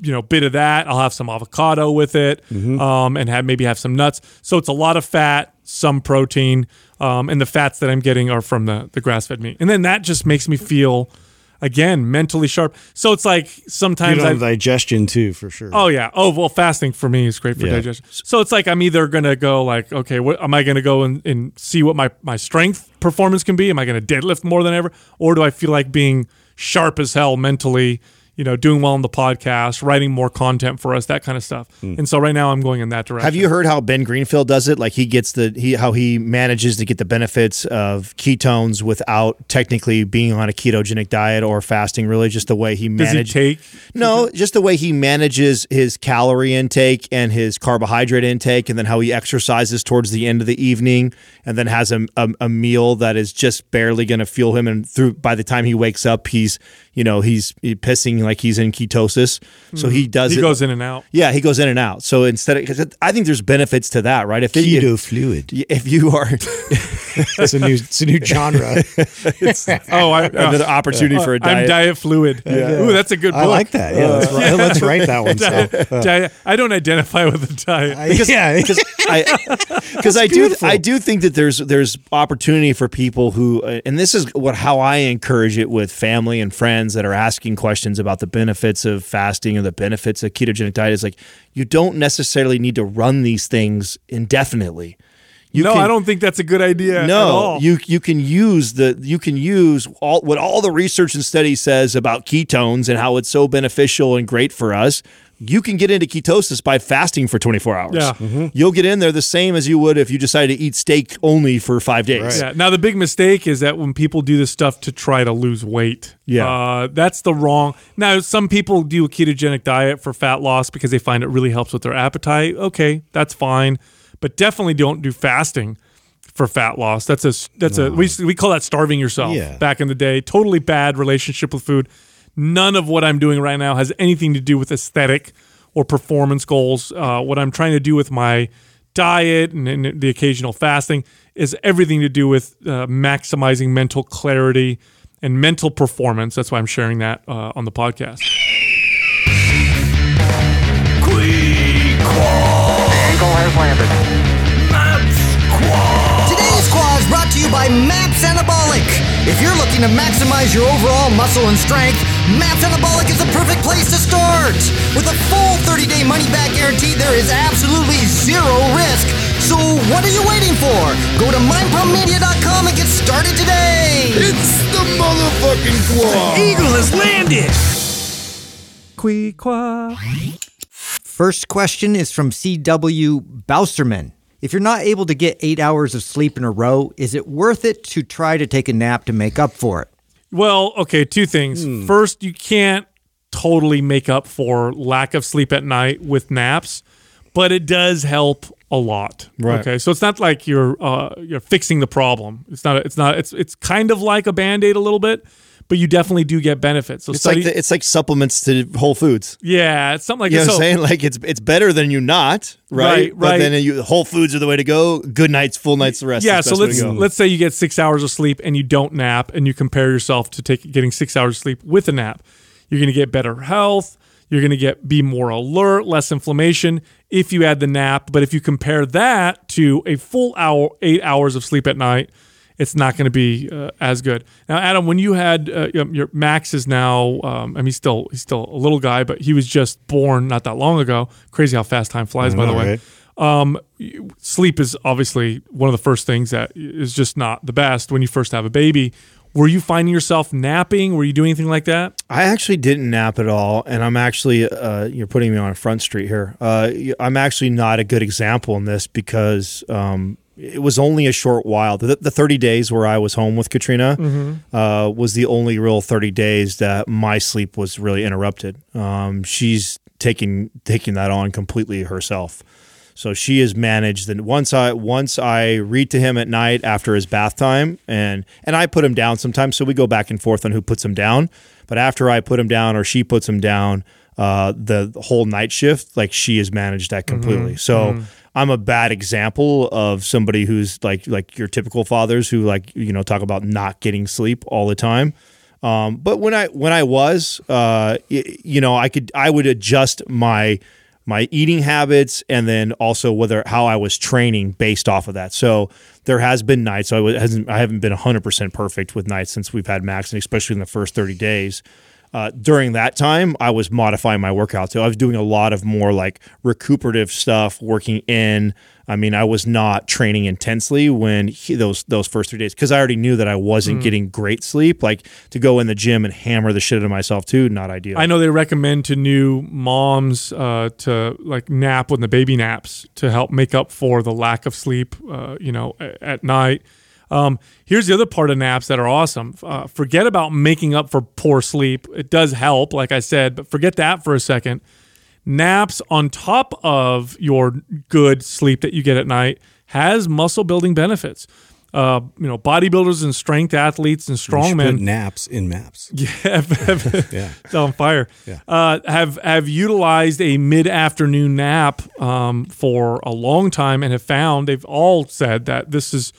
you know, bit of that. I'll have some avocado with it, um, and have maybe have some nuts. So it's a lot of fat, some protein, um, and the fats that I'm getting are from the the grass-fed meat. And then that just makes me feel. again mentally sharp. So it's like sometimes I digestion too, for sure. Oh yeah. Oh well, fasting for me is great for Yeah. digestion. So it's like I'm either gonna go like, okay, what am I gonna go and, and see what my my strength performance can be? Am I gonna deadlift more than ever, or do I feel like being sharp as hell mentally? You know, doing well on the podcast, writing more content for us, that kind of stuff. Hmm. And so right now I'm going in that direction. Have you heard how Ben Greenfield does it? Like he gets the he how he manages to get the benefits of ketones without technically being on a ketogenic diet or fasting. Really, just the way he manages. take? No, just the way he manages his calorie intake and his carbohydrate intake, and then how he exercises towards the end of the evening, and then has a, a, a meal that is just barely going to fuel him. And through by the time he wakes up, he's you know he's pissing like he's in ketosis. So he does He it. goes in and out. yeah, he goes in and out. So instead, of, 'cause I think there's benefits to that, right? If Keto if, fluid. if you are *laughs* It's a new, it's a new genre. *laughs* Oh, I, another opportunity for a diet, I'm diet fluid. Ooh, that's a good book. I like that. Yeah, let's, write, let's write that one. So. *laughs* Diet, diet- I don't identify with the diet. yeah, because I do beautiful. I do think that there's there's opportunity for people who uh, and this is what how I encourage it with family and friends that are asking questions about the benefits of fasting or the benefits of ketogenic diet is like you don't necessarily need to run these things indefinitely. You no, can- I don't think that's a good idea. at No, you you can use the you can use all what all the research and study says about ketones and how it's so beneficial and great for us. You can get into ketosis by fasting for 24 hours. Yeah. You'll get in there the same as you would if you decided to eat steak only for 5 days. Yeah. Now the big mistake is that when people do this stuff to try to lose weight, Yeah. uh, that's the wrong. Now some people do a ketogenic diet for fat loss because they find it really helps with their appetite. Okay, that's fine, but definitely don't do fasting for fat loss. That's a that's a we we call that starving yourself. Yeah. Back in the day, totally bad relationship with food. None of what I'm doing right now has anything to do with aesthetic or performance goals. Uh, what I'm trying to do with my diet and, and the occasional fasting is everything to do with uh, maximizing mental clarity and mental performance. That's why I'm sharing that uh, on the podcast. Today's to you by MAPS Anabolic. If you're looking to maximize your overall muscle and strength, MAPS Anabolic is the perfect place to start. With a full 30-day money-back guarantee, there is absolutely zero risk. So what are you waiting for? Go to mindpumpmedia.com and get started today. It's the motherfucking quad. Eagle has landed. Quiqua. First question is from C.W. Bousterman. If you're not able to get eight hours of sleep in a row, is it worth it to try to take a nap to make up for it? Well, okay, two things. Hmm. First, you can't totally make up for lack of sleep at night with naps, but it does help a lot. Right. Okay, so it's not like you're uh, you're fixing the problem. It's not. It's not. It's it's kind of like a band aid a little bit, but you definitely do get benefits. So It's study, like the, it's like supplements to Whole Foods. yeah, it's something like You know that. what I'm So- saying? Like it's it's better than you not, right? Right, But right. then you, Whole Foods are the way to go. Good nights, full nights, the rest. Yeah, so let's let's say you get six hours of sleep and you don't nap, and you compare yourself to take, getting six hours of sleep with a nap. You're going to get better health. You're going to get be more alert, less inflammation if you add the nap. But if you compare that to a full hour, eight hours of sleep at night, it's not going to be uh, as good. Now, Adam, when you had uh, your- your Max is now, um, I mean, he's still he's still a little guy, but he was just born not that long ago. Crazy how fast time flies, by the way right? um, sleep is obviously one of the first things that is just not the best when you first have a baby. Were you finding yourself napping? Were you doing anything like that? I actually didn't nap at all, and I'm actually uh, you're putting me on a front street here. Uh, I'm actually not a good example in this because um, it was only a short while. The, the 30 days where I was home with Katrina uh, was the only real 30 days that my sleep was really interrupted. Um, she's taking taking that on completely herself. So she has managed that once I once I read to him at night after his bath time and and I put him down sometimes so we go back and forth on who puts him down but after I put him down or she puts him down uh, the whole night shift like she has managed that completely so I'm a bad example of somebody who's like like your typical fathers who like you know talk about not getting sleep all the time um, but when I when I was uh, you know I could I would adjust my my eating habits, and then also whether how I was training based off of that. So there has been nights. So I was, hasn't I haven't been 100 percent perfect with nights since we've had Max, and especially in the first 30 days. Uh, during that time, I was modifying my workout. So I was doing a lot of more like recuperative stuff, working in. I mean, I was not training intensely when he, those those first three days because I already knew that I wasn't getting great sleep. Like to go in the gym and hammer the shit out of myself too, not ideal. I know they recommend to new moms uh, to like nap when the baby naps to help make up for the lack of sleep, uh, you know, at night. Um, here's the other part of naps that are awesome. Uh, forget about making up for poor sleep. It does help, like I said, but forget that for a second. Naps on top of your good sleep that you get at night has muscle building benefits. Uh, you know, bodybuilders and strength athletes and We should put strongmen naps in maps. *laughs* have- *laughs* Yeah. *laughs* it's on fire. Yeah. Uh, have have utilized a mid afternoon nap um, for a long time and have found they've all said that this is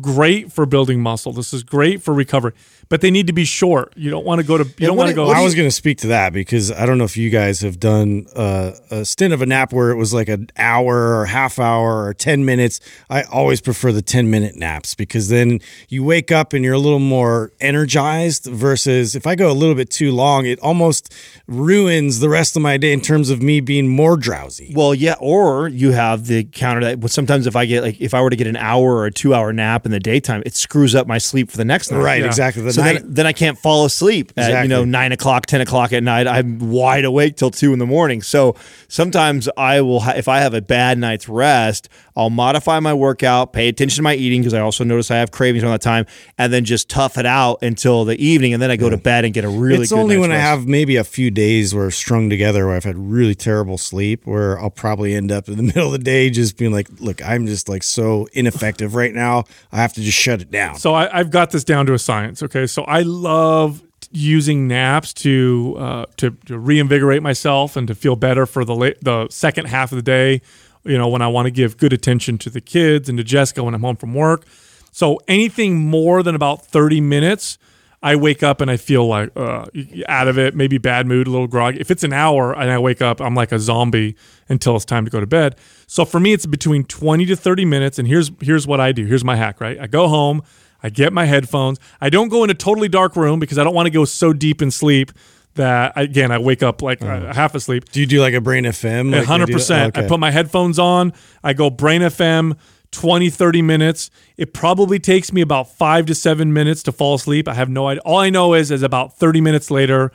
great for building muscle. This is great for recovery, but they need to be short. You don't want to go to. You don't want to go. I was going to speak to that because I don't know if you guys have done uh, a stint of a nap where it was like an hour or half hour or 10 minutes. I always prefer the 10 minute naps because then you wake up and you're a little more energized versus if I go a little bit too long, it almost ruins the rest of my day in terms of me being more drowsy. Well, yeah, or you have the counter that. But sometimes if I get like if I were to get an hour or a two hour nap in the daytime, it screws up my sleep for the next night. Right, Yeah. exactly. The so night, then, then I can't fall asleep at you know nine o'clock, ten o'clock at night. I'm wide awake till two in the morning. So sometimes I will, ha- if I have a bad night's rest, I'll modify my workout, pay attention to my eating because I also notice I have cravings around that time, and then just tough it out until the evening, and then I go to bed and get a really. Good sleep. It's good only night's when I have maybe a few days where strung together where I've had really terrible sleep where I'll probably end up in the *laughs* middle of the day just being like, look, I'm just like so ineffective right now. I have to just shut it down. So I, I've got this down to a science. Okay, so I love using naps to uh, to, to reinvigorate myself and to feel better for the la- the second half of the day. You know, when I want to give good attention to the kids and to Jessica when I'm home from work. So anything more than about 30 minutes, I wake up and I feel like uh, out of it, maybe bad mood, a little groggy. If it's an hour and I wake up, I'm like a zombie until it's time to go to bed. So for me, it's between 20 to 30 minutes. And here's here's what I do. Here's my hack. Right, I go home, I get my headphones. I don't go in a totally dark room because I don't want to go so deep in sleep that again I wake up like uh, half asleep. Do you do like a brain FM? Like hundred percent. I put my headphones on. I go Brain FM. 20 30 minutes it probably takes me about five to seven minutes to fall asleep i have no idea all i know is is about 30 minutes later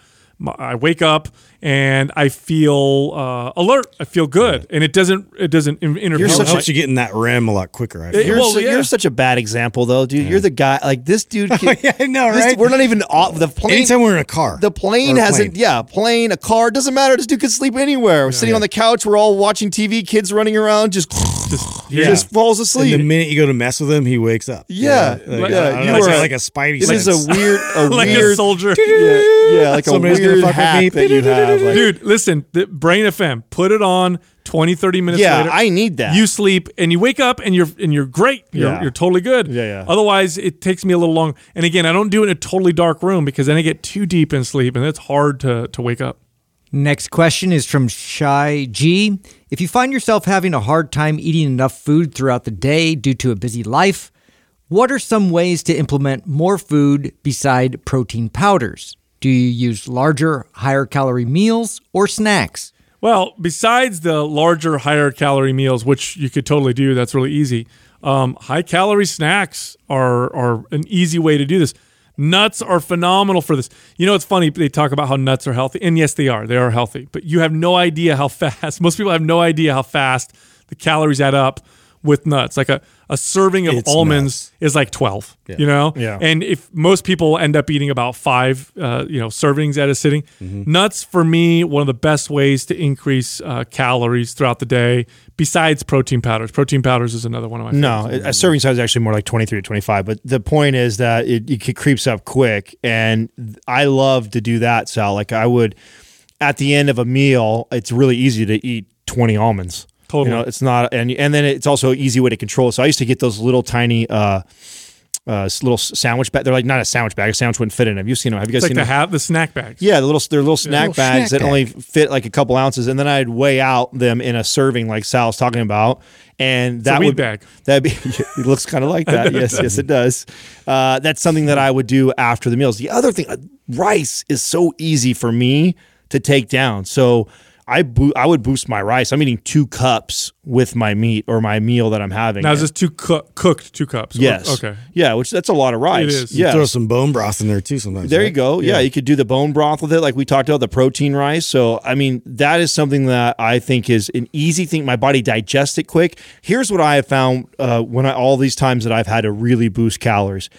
i wake up and i feel uh, alert i feel good and it doesn't it doesn't interfere It with helps my- you get in that REM a lot quicker. I feel. You're, well, so, yeah. you're such a bad example, though, dude. You're the guy. Like this dude. *laughs* Can, Yeah, I know, this- right? We're not even off the plane. Anytime we're in a car, the plane Or a hasn't. plane. Yeah, plane, a car doesn't matter. This dude could sleep anywhere. We're sitting on the couch. We're all watching TV. Kids running around. Just just, he yeah. just falls And asleep. the minute you go to mess with him, he wakes up. Yeah, You like, yeah, you know, are- like a spidey this is a weird, a *laughs* like weird a soldier Yeah, yeah, like Somebody's a gonna weird fuck with hack that you have. Like, dude listen the brain fm put it on 20 30 minutes yeah, later I need that. you sleep and you wake up and you're and you're great. You're, Yeah. you're totally good. Yeah, yeah. Otherwise, it takes me a little long. And again, I don't do it in a totally dark room because then I get too deep in sleep and it's hard to to wake up. Next question is from Shy G. If you find yourself having a hard time eating enough food throughout the day due to a busy life, what are some ways to implement more food beside protein powders? Do you use larger, higher calorie meals or snacks? Well, besides the larger, higher calorie meals, which you could totally do, that's really easy. Um, high calorie snacks are are an easy way to do this. Nuts are phenomenal for this. You know, it's funny they talk about how nuts are healthy, and yes, they are. They are healthy, but you have no idea how *laughs* fast. Most people have no idea how fast the calories add up with nuts. Like a, a serving of It's almonds is like twelve. You know, Yeah. and if most people end up eating about five, uh, you know, servings at a sitting, Mm-hmm. nuts for me one of the best ways to increase uh, calories throughout the day. Besides protein powders, protein powders is another one of my No, a serving size is actually more like 23 to 25. But the point is that it, it creeps up quick. And I love to do that, Sal. Like I would, at the end of a meal, it's really easy to eat 20 almonds. Totally. You know, it's not, and, and then it's also an easy way to control. So I used to get those little tiny, uh, uh, little sandwich bag. They're like not a sandwich bag. A sandwich wouldn't fit in them. Have you seen them? Have you guys It's like seen the them? hat, the snack bags. Yeah, the little they're little snack Little bags snack that only fit like a couple ounces, and then I'd weigh out them in a serving, like Sal's talking about, and that weed would bag. That be *laughs* it looks kind of like that. *laughs* yes, yes, it does. Uh, that's something that I would do after the meals. The other thing, uh, rice is so easy for me to take down. So I bo- I would boost my rice. I'm eating two cups with my meat or my meal that I'm having. Now is this two coo- cooked two cups? yes. Okay. Yeah, which that's a lot of rice. is. Yeah. Throw some bone broth in there too sometimes. There you right? go. Yeah. you could do the bone broth with it, like we talked about the protein rice. So, I mean, that is something that I think is an easy thing. My body digests it quick. Here's what I have found uh, when I all these times that I've had to really boost calories.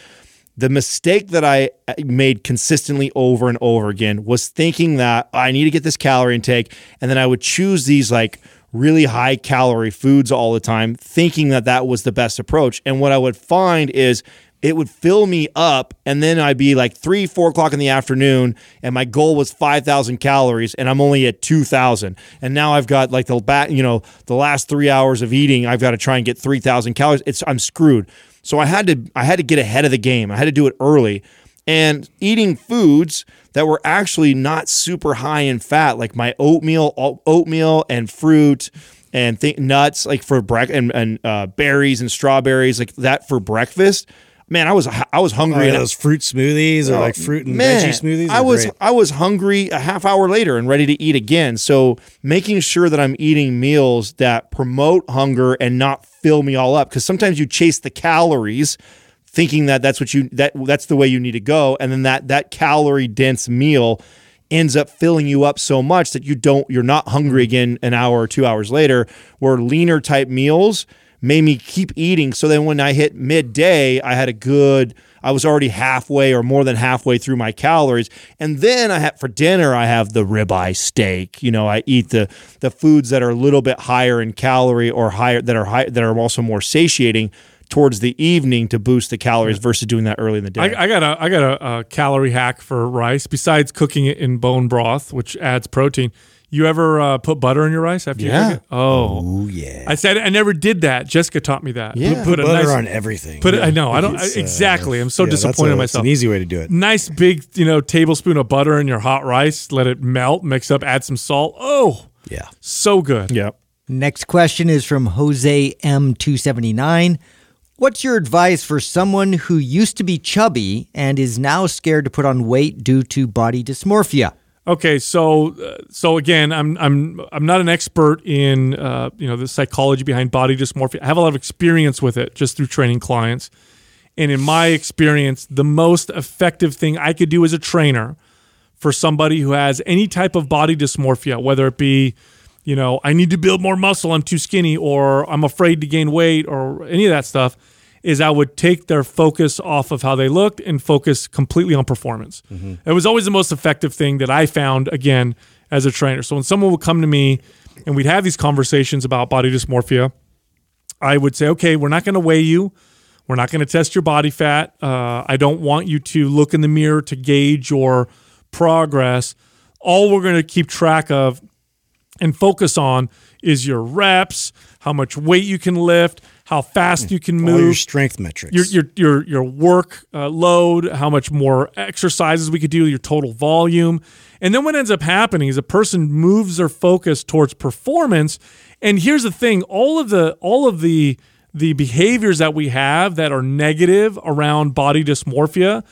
The mistake that I uh, made consistently over and over again was thinking that I need to get this calorie intake, and then I would choose these like really high calorie foods all the time, thinking that that was the best approach. And what I would find is it would fill me up and then i'd be like three four o'clock in the afternoon and my goal was 5000 calories and i'm only at 2000 and now i've got like the you know the last three hours of eating i've got to try and get 3000 calories. It's i'm screwed so i had to i had to get ahead of the game. I had to do it early. And eating foods that were actually not super high in fat like my oatmeal oatmeal and fruit and th- nuts like for break and, and uh, berries and strawberries like that for breakfast man, I was I was Oh, hungry. and those fruit smoothies or oh, like fruit and man, veggie smoothies. I was great. I was hungry a half hour later and ready to eat again. So making sure that I'm eating meals that promote hunger and not fill me all up because sometimes you chase the calories thinking that that's what you that that's the way you need to go and then that that calorie dense meal ends up filling you up so much that you don't you're not hungry again an hour or 2 hours later where leaner type meals made me keep eating. So then when I hit midday, I had a good, I was already halfway or more than halfway through my calories. And then I had for dinner, I have the ribeye steak. You know, I eat the the foods that are a little bit higher in calorie or higher that are high that are also more satiating towards the evening to boost the calories versus doing that early in the day. I, I got a I got a, a calorie hack for rice. Besides cooking it in bone broth, which adds protein, you ever uh, put butter in your rice after Yeah. you cook it? Oh, Oh yeah. I said I never did that. Jessica taught me that. Yeah. put, put a butter nice, on everything. Put it. I know. I don't It's, I- uh, exactly. I'm so yeah, that's disappointed a- in it's myself. an easy way to do it. Nice big, you know, tablespoon of butter in your hot rice. Let it melt. Mix up. Add some salt. Oh, Yeah. so good. yeah. Next question is from Jose M279. What's your advice for someone who used to be chubby and is now scared to put on weight due to body dysmorphia? Okay, so uh, so again, I'm I'm I'm not an expert in uh, you know the psychology behind body dysmorphia. I have a lot of experience with it just through training clients, and in my experience, the most effective thing I could do as a trainer for somebody who has any type of body dysmorphia, whether it be you know I need to build more muscle, I'm too skinny, or I'm afraid to gain weight, or any of that stuff, is I would take their focus off of how they looked and focus completely on performance. It was always the most effective thing that I found again as a trainer. So when someone would come to me and we'd have these conversations about body dysmorphia, I would say, okay, we're not going to weigh you. We're not going to test your body fat. Uh, I don't want you to look in the mirror to gauge your progress. All we're going to keep track of and focus on is your reps, how much weight you can lift, how fast you can All your strength metrics. your your your your work uh, load, how much more exercises we could do, your total volume, and then what ends up happening is a person moves their focus towards performance. And here's the thing: all of the all of the the behaviors that we have that are negative around body dysmorphia.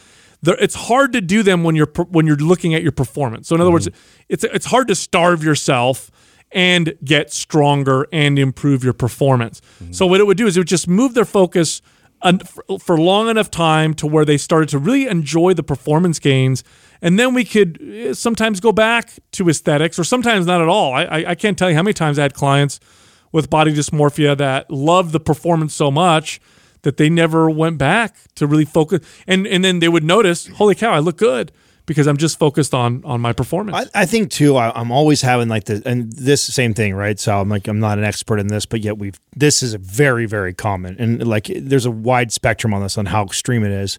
It's hard to do them when you're when you're looking at your performance. So in other words, it's it's hard to starve yourself and get stronger and improve your performance. So what it would do is it would just move their focus for- for long enough time to where they started to really enjoy the performance gains, and then we could eh, sometimes go back to aesthetics, or sometimes not at all. I, I, I can't tell you how many times I had clients with body dysmorphia that loved the performance so much that they never went back to really focus, and and then they would notice, holy cow, I look good because I'm just focused on on my performance. I, I think too. I, I'm always having like the and this same thing, right? So I'm like I'm not an expert in this, but yet we've this is a very very common and like there's a wide spectrum on this on how extreme it is,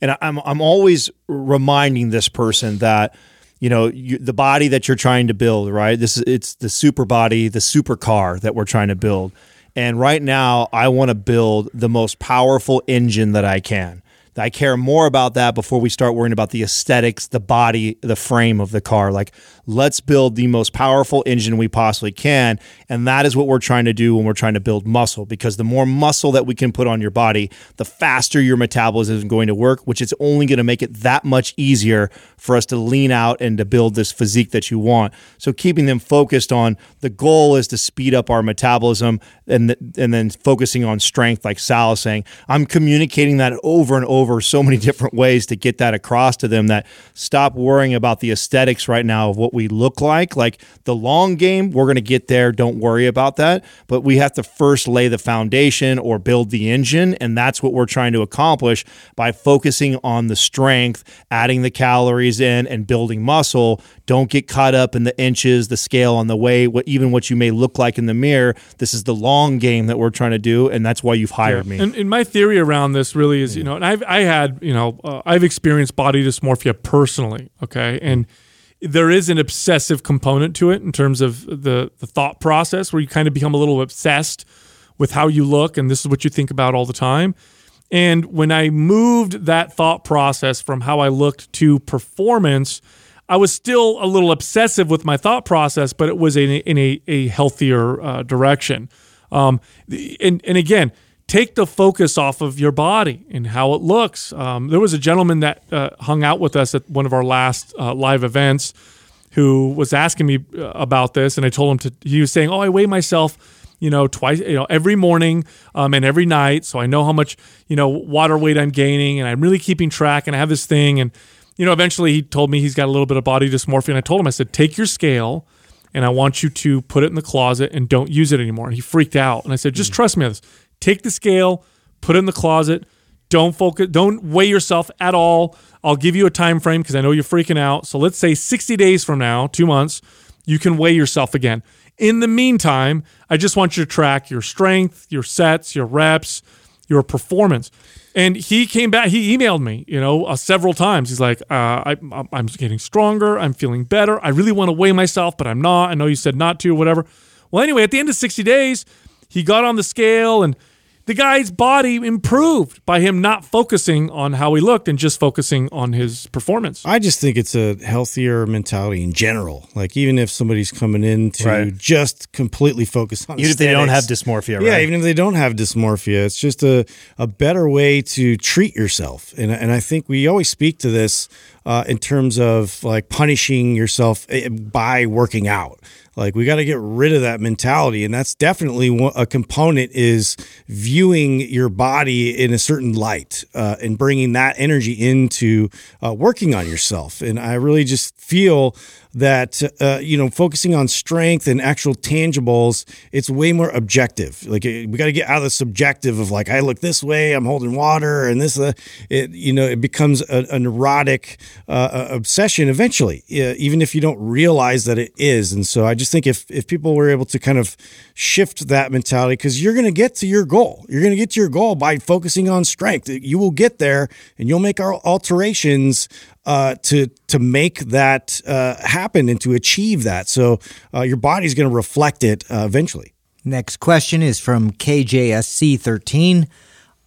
and I'm I'm always reminding this person that you know you, the body that you're trying to build, right? This is it's the super body, the super car that we're trying to build, and right now I want to build the most powerful engine that I can. I care more about that before we start worrying about the aesthetics, the body, the frame of the car. Like, let's build the most powerful engine we possibly can. And that is what we're trying to do when we're trying to build muscle, because the more muscle that we can put on your body, the faster your metabolism is going to work, which is only going to make it that much easier for us to lean out and to build this physique that you want. So, keeping them focused on the goal is to speed up our metabolism and, and then focusing on strength, like Sal is saying. I'm communicating that over and over so many *laughs* different ways to get that across to them that stop worrying about the aesthetics right now of what we look like. Like the long game, we're going to get there. Don't worry about that. But we have to first lay the foundation or build the engine. And that's what we're trying to accomplish by focusing on the strength, adding the calories in, and building muscle. Don't get caught up in the inches, the scale on the weight, what even what you may look like in the mirror. This is the long game that we're trying to do, and that's why you've hired me. And, and my theory around this really is, you know, and I've I had, you know, uh, I've experienced body dysmorphia personally. Okay, and there is an obsessive component to it in terms of the the thought process where you kind of become a little obsessed with how you look, and this is what you think about all the time. And when I moved that thought process from how I looked to performance, I was still a little obsessive with my thought process, but it was in a, in a, a healthier uh, direction. Um, and, and again, take the focus off of your body and how it looks. Um, there was a gentleman that uh, hung out with us at one of our last uh, live events who was asking me uh, about this, and I told him to. He was saying, "Oh, I weigh myself." You know, twice, you know, every morning um, and every night. So I know how much, you know, water weight I'm gaining and I'm really keeping track and I have this thing. And, you know, eventually he told me he's got a little bit of body dysmorphia. And I told him, I said, take your scale and I want you to put it in the closet and don't use it anymore. And he freaked out. And I said, just trust me on this. Take the scale, put it in the closet. Don't focus. Don't weigh yourself at all. I'll give you a time frame because I know you're freaking out. So let's say 60 days from now, two months, you can weigh yourself again. In the meantime, I just want you to track your strength, your sets, your reps, your performance. And he came back. He emailed me, you know, uh, several times. He's like, uh, I, I'm getting stronger. I'm feeling better. I really want to weigh myself, but I'm not. I know you said not to, or whatever. Well, anyway, at the end of 60 days, he got on the scale and the guy's body improved by him not focusing on how he looked and just focusing on his performance. I just think it's a healthier mentality in general. Like even if somebody's coming in to Right. just completely focus on Even if they don't have aesthetics. dysmorphia, Yeah, even if they don't have dysmorphia, it's just a, a better way to treat yourself. And, and I think we always speak to this uh, in terms of like punishing yourself eh, by working out. Like we got to get rid of that mentality, and that's definitely a component is viewing your body in a certain light uh, and bringing that energy into uh, working on yourself. And I really just feel that uh, you know focusing on strength and actual tangibles it's way more objective. Like we got to get out of the subjective of like i look this way i'm holding water and this uh, it you know it becomes a, a neurotic uh, obsession eventually uh, even if you don't realize that it is. And so i just think if if people were able to kind of shift that mentality because you're going to get to your goal. You're going to get to your goal by focusing on strength. You will get there and you'll make our alterations uh, to to make that uh, happen and to achieve that. So uh, your body's going to reflect it uh, eventually. Next question is from KJSC13.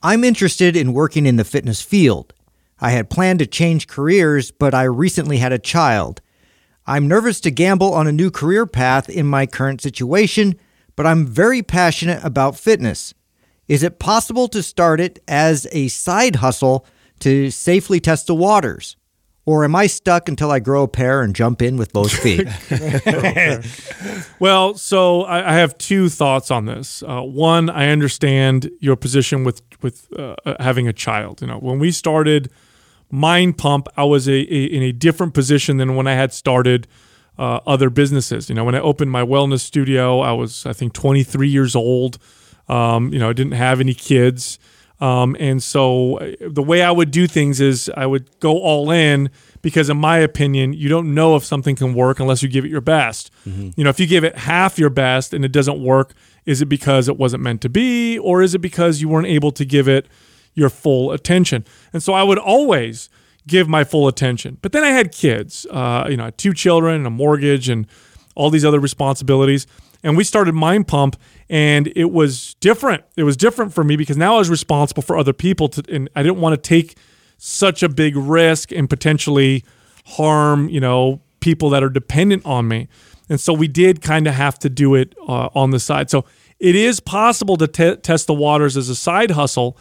I'm interested in working in the fitness field. I had planned to change careers, but I recently had a child. I'm nervous to gamble on a new career path in my current situation, but I'm very passionate about fitness. Is it possible to start it as a side hustle to safely test the waters? Or am I stuck until I grow a pair and jump in with both feet? *laughs* Well, so I, I have two thoughts on this. Uh, one, I understand your position with with uh, uh, having a child. You know, when we started Mind Pump, I was a, a in a different position than when I had started uh, other businesses. You know, when I opened my wellness studio, I was I think 23 years old. Um, you know, I didn't have any kids. Um, and so uh, the way I would do things is I would go all in because, in my opinion, you don't know if something can work unless you give it your best. You know, if you give it half your best and it doesn't work, is it because it wasn't meant to be, or is it because you weren't able to give it your full attention? And so I would always give my full attention. But then I had kids, uh, you know, I had two children, and a mortgage, and all these other responsibilities. And we started Mind Pump, and it was different. It was different for me because now I was responsible for other people, to, and I didn't want to take such a big risk and potentially harm, you know, people that are dependent on me. And so we did kind of have to do it uh, on the side. So it is possible to te- test the waters as a side hustle,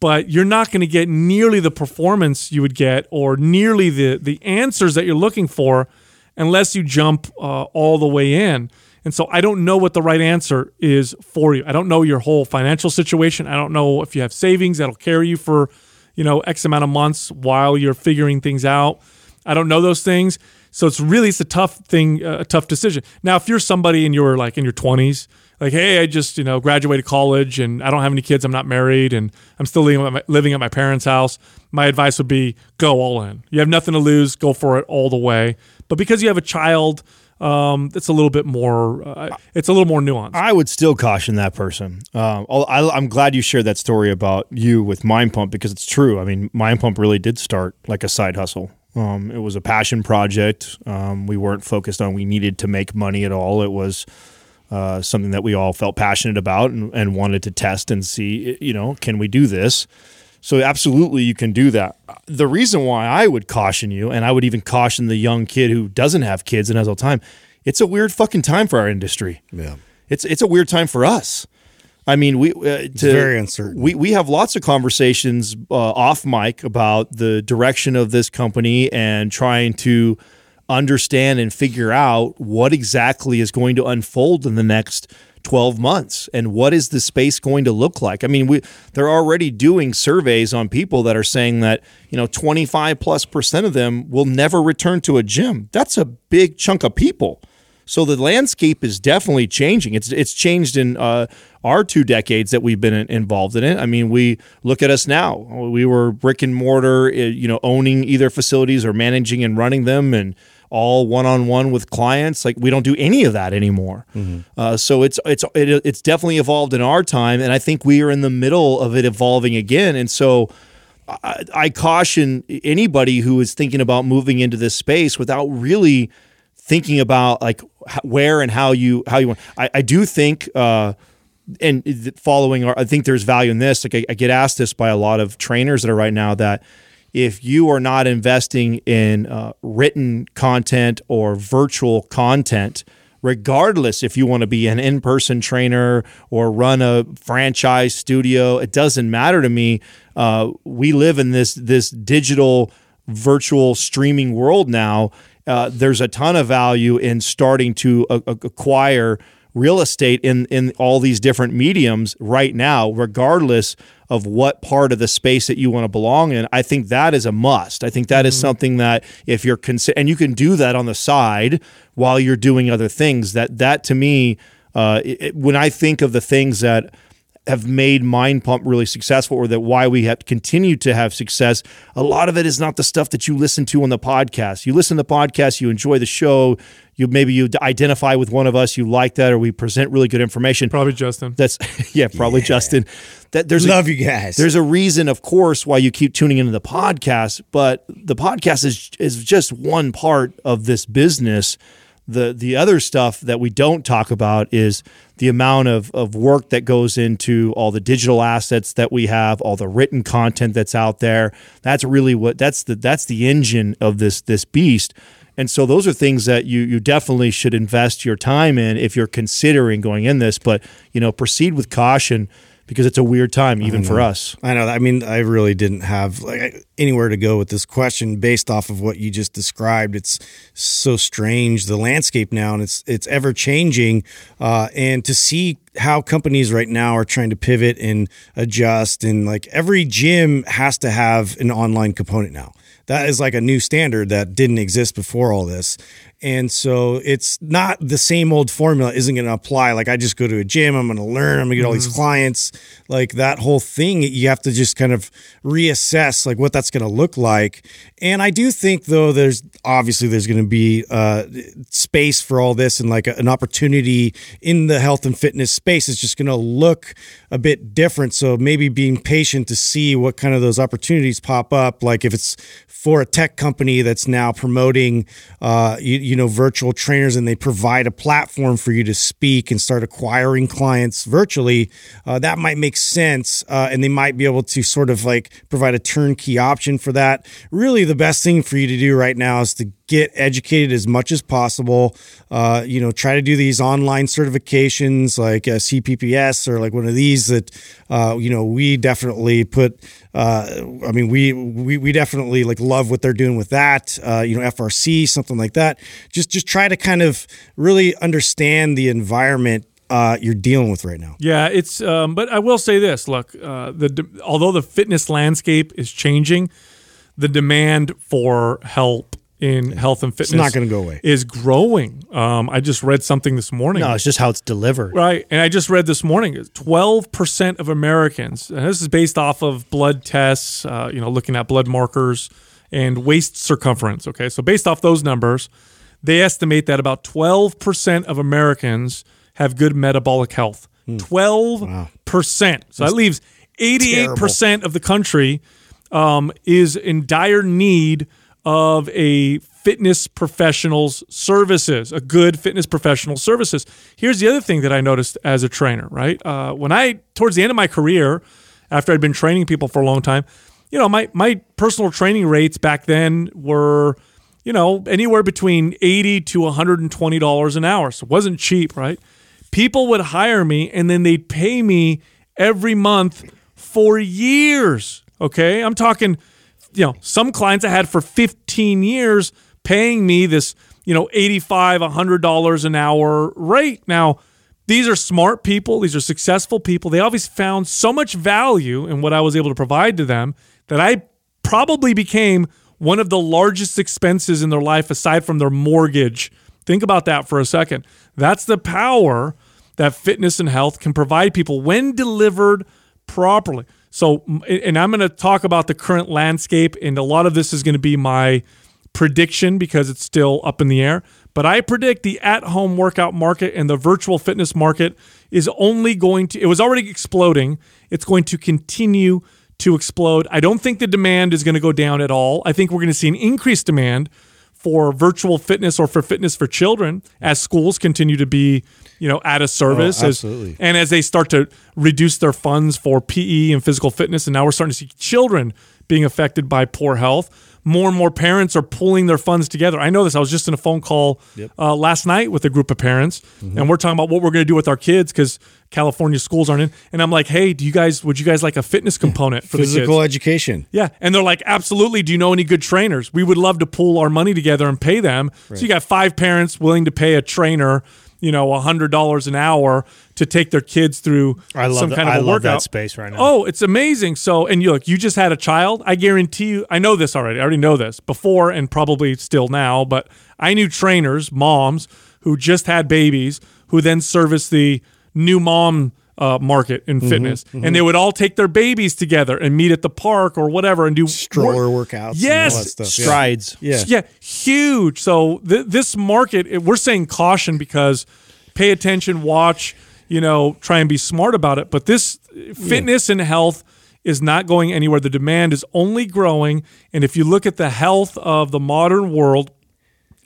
but you're not going to get nearly the performance you would get or nearly the the answers that you're looking for unless you jump uh, all the way in. And so I don't know what the right answer is for you. I don't know your whole financial situation. I don't know if you have savings that'll carry you for, you know, X amount of months while you're figuring things out. I don't know those things. So it's really it's a tough thing, uh, a tough decision. Now, if you're somebody and you're like in your 20s, like, hey, I just you know graduated college and I don't have any kids, I'm not married, and I'm still living at my, living at my parents' house. My advice would be go all in. You have nothing to lose, go for it all the way. But because you have a child, um, it's a little bit more. Uh, it's a little more nuanced. I would still caution that person. Um, I, I'm glad you shared that story about you with Mind Pump because it's true. I mean, Mind Pump really did start like a side hustle. Um, it was a passion project. Um, we weren't focused on we needed to make money at all. It was uh, something that we all felt passionate about and, and wanted to test and see. You know, can we do this? So absolutely, you can do that. The reason why I would caution you, and I would even caution the young kid who doesn't have kids and has all time, it's a weird fucking time for our industry. Yeah. It's it's a weird time for us. I mean, we uh, to, very uncertain. We we have lots of conversations uh, off mic about the direction of this company and trying to understand and figure out what exactly is going to unfold in the next 12 months and what is the space going to look like i mean we they're already doing surveys on people that are saying that you know 25 plus percent of them will never return to a gym that's a big chunk of people so the landscape is definitely changing. It's it's changed in uh, our two decades that we've been involved in it. I mean, we look at us now. We were brick and mortar, uh, you know, owning either facilities or managing and running them, and all one on one with clients. Like we don't do any of that anymore. Mm-hmm. Uh, so it's it's it, it's definitely evolved in our time, and I think we are in the middle of it evolving again. And so. I, I caution anybody who is thinking about moving into this space without really thinking about like where and how you how you want. I, I do think. Uh, and following our, I think there's value in this. Like I, I, get asked this by a lot of trainers that are right now that if you are not investing in uh, written content or virtual content, regardless if you want to be an in-person trainer or run a franchise studio, it doesn't matter to me. Uh, we live in this this digital virtual streaming world now uh, there's a ton of value in starting to uh, acquire real estate in in all these different mediums right now regardless of what part of the space that you want to belong in i think that is a must i think that is mm-hmm. something that if you're consider and you can do that on the side while you're doing other things that that to me uh, it, when i think of the things that have made Mind Pump really successful or that why we have continued to have success, a lot of it is not the stuff that you listen to on the podcast. You listen to the podcast, you enjoy the show, you maybe you identify with one of us, you like that, or we present really good information. Probably Justin. That's *laughs* yeah, probably yeah. Justin. That there's love a, you guys. There's a reason, of course, why you keep tuning into the podcast, but the podcast is is just one part of this business the the other stuff that we don't talk about is the amount of, of work that goes into all the digital assets that we have, all the written content that's out there. That's really what that's the that's the engine of this this beast. And so those are things that you you definitely should invest your time in if you're considering going in this. But you know, proceed with caution because it's a weird time even for us. I know. I mean, I really didn't have like anywhere to go with this question based off of what you just described. It's so strange the landscape now, and it's it's ever changing. Uh, and to see how companies right now are trying to pivot and adjust, and like every gym has to have an online component now that is like a new standard that didn't exist before all this. And so it's not the same old formula isn't going to apply. Like I just go to a gym, I'm going to learn, I'm going to get all these mm-hmm. clients. Like that whole thing, you have to just kind of reassess like what that's going to look like. And I do think though, there's obviously there's going to be uh, space for all this and like a, an opportunity in the health and fitness space is just going to look a bit different. So maybe being patient to see what kind of those opportunities pop up. Like if it's for a tech company that's now promoting, uh, you, you know, virtual trainers and they provide a platform for you to speak and start acquiring clients virtually, uh, that might make sense. Uh, and they might be able to sort of like provide a turnkey option for that. Really, the best thing for you to do right now is to get educated as much as possible. Uh, you know, try to do these online certifications like uh, CPPS or like one of these that, uh, you know, we definitely put. Uh, I mean, we, we we definitely like love what they're doing with that. Uh, you know, FRC, something like that. Just just try to kind of really understand the environment uh, you're dealing with right now. Yeah, it's. Um, but I will say this: look, uh, the although the fitness landscape is changing, the demand for help in health and fitness It's not gonna go away. Is growing. Um, I just read something this morning. No, it's just how it's delivered. Right. And I just read this morning 12% of Americans, and this is based off of blood tests, uh, you know, looking at blood markers and waist circumference. Okay. So, based off those numbers, they estimate that about 12% of Americans have good metabolic health. 12%. So, that leaves 88% of the country um, is in dire need of a fitness professional's services, a good fitness professional services. Here's the other thing that I noticed as a trainer, right? Uh, when I, towards the end of my career, after I'd been training people for a long time, you know, my, my personal training rates back then were, you know, anywhere between 80 to $120 an hour. So it wasn't cheap, right? People would hire me and then they'd pay me every month for years. Okay. I'm talking, you know, some clients I had for 15 years paying me this, you know, 85, $100 an hour rate. Now, these are smart people. These are successful people. They always found so much value in what I was able to provide to them that I probably became one of the largest expenses in their life aside from their mortgage. Think about that for a second. That's the power that fitness and health can provide people when delivered properly. So, and I'm going to talk about the current landscape, and a lot of this is going to be my prediction because it's still up in the air. But I predict the at home workout market and the virtual fitness market is only going to, it was already exploding. It's going to continue to explode. I don't think the demand is going to go down at all. I think we're going to see an increased demand for virtual fitness or for fitness for children as schools continue to be, you know, at a service. Oh, as- absolutely. and as they start to reduce their funds for PE and physical fitness, and now we're starting to see children being affected by poor health. More and more parents are pulling their funds together. I know this. I was just in a phone call uh, last night with a group of parents, Mm-hmm. and we're talking about what we're going to do with our kids because California schools aren't in. And I'm like, hey, do you guys? Would you guys like a fitness component for the? Physical education. Yeah. And they're like, absolutely. Do you know any good trainers? We would love to pull our money together and pay them. So you got five parents willing to pay a trainer, you know, $100 an hour to take their kids through I love some that- kind of I a love that workout. space right now. Oh, it's amazing. So, and you look, you just had a child. I guarantee you, I know this already. I already know this before and probably still now, but I knew trainers, moms who just had babies who then service the new mom uh, market in fitness. And they would all take their babies together and meet at the park or whatever and do Stroller work- workouts. and all Yes. that stuff. Strides. Yeah. yeah, huge. So th- this market, it- we're saying caution because pay attention, watch, you know, try and be smart about it. But this fitness and health is not going anywhere. The demand is only growing. And if you look at the health of the modern world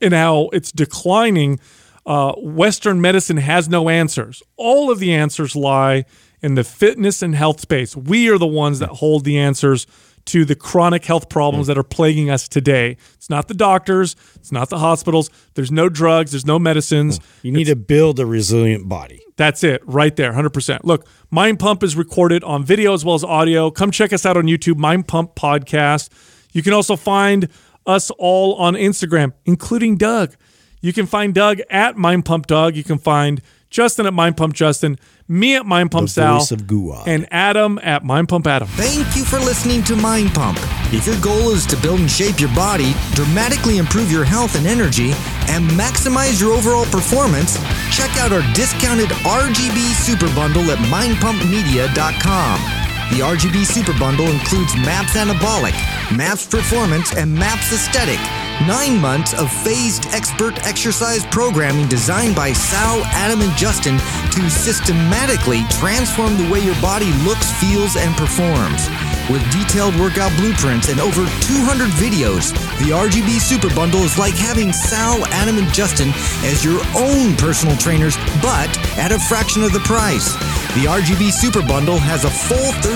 and how it's declining, uh, Western medicine has no answers. All of the answers lie in the fitness and health space. We are the ones that hold the answers to the chronic health problems that are plaguing us today. It's not the doctors, it's not the hospitals. There's no drugs, there's no medicines. You need to build a resilient body. That's it, right there, 100%. Look, Mind Pump is recorded on video as well as audio. Come check us out on YouTube, Mind Pump Podcast. You can also find us all on Instagram, including Doug. You can find Doug at Mind Pump Doug. You can find Justin at Mind Pump Justin, me at Mind Pump The Sal, voice of Guad. and Adam at Mind Pump Adam. Thank you for listening to Mind Pump. If your goal is to build and shape your body, dramatically improve your health and energy, and maximize your overall performance, check out our discounted RGB Super Bundle at mindpumpmedia.com. The RGB Super Bundle includes MAPS Anabolic, MAPS Performance, and MAPS Aesthetic. Nine months of phased expert exercise programming designed by Sal, Adam, and Justin to systematically transform the way your body looks, feels, and performs. With detailed workout blueprints and over 200 videos, the RGB Super Bundle is like having Sal, Adam, and Justin as your own personal trainers, but at a fraction of the price. The RGB Super Bundle has a full 30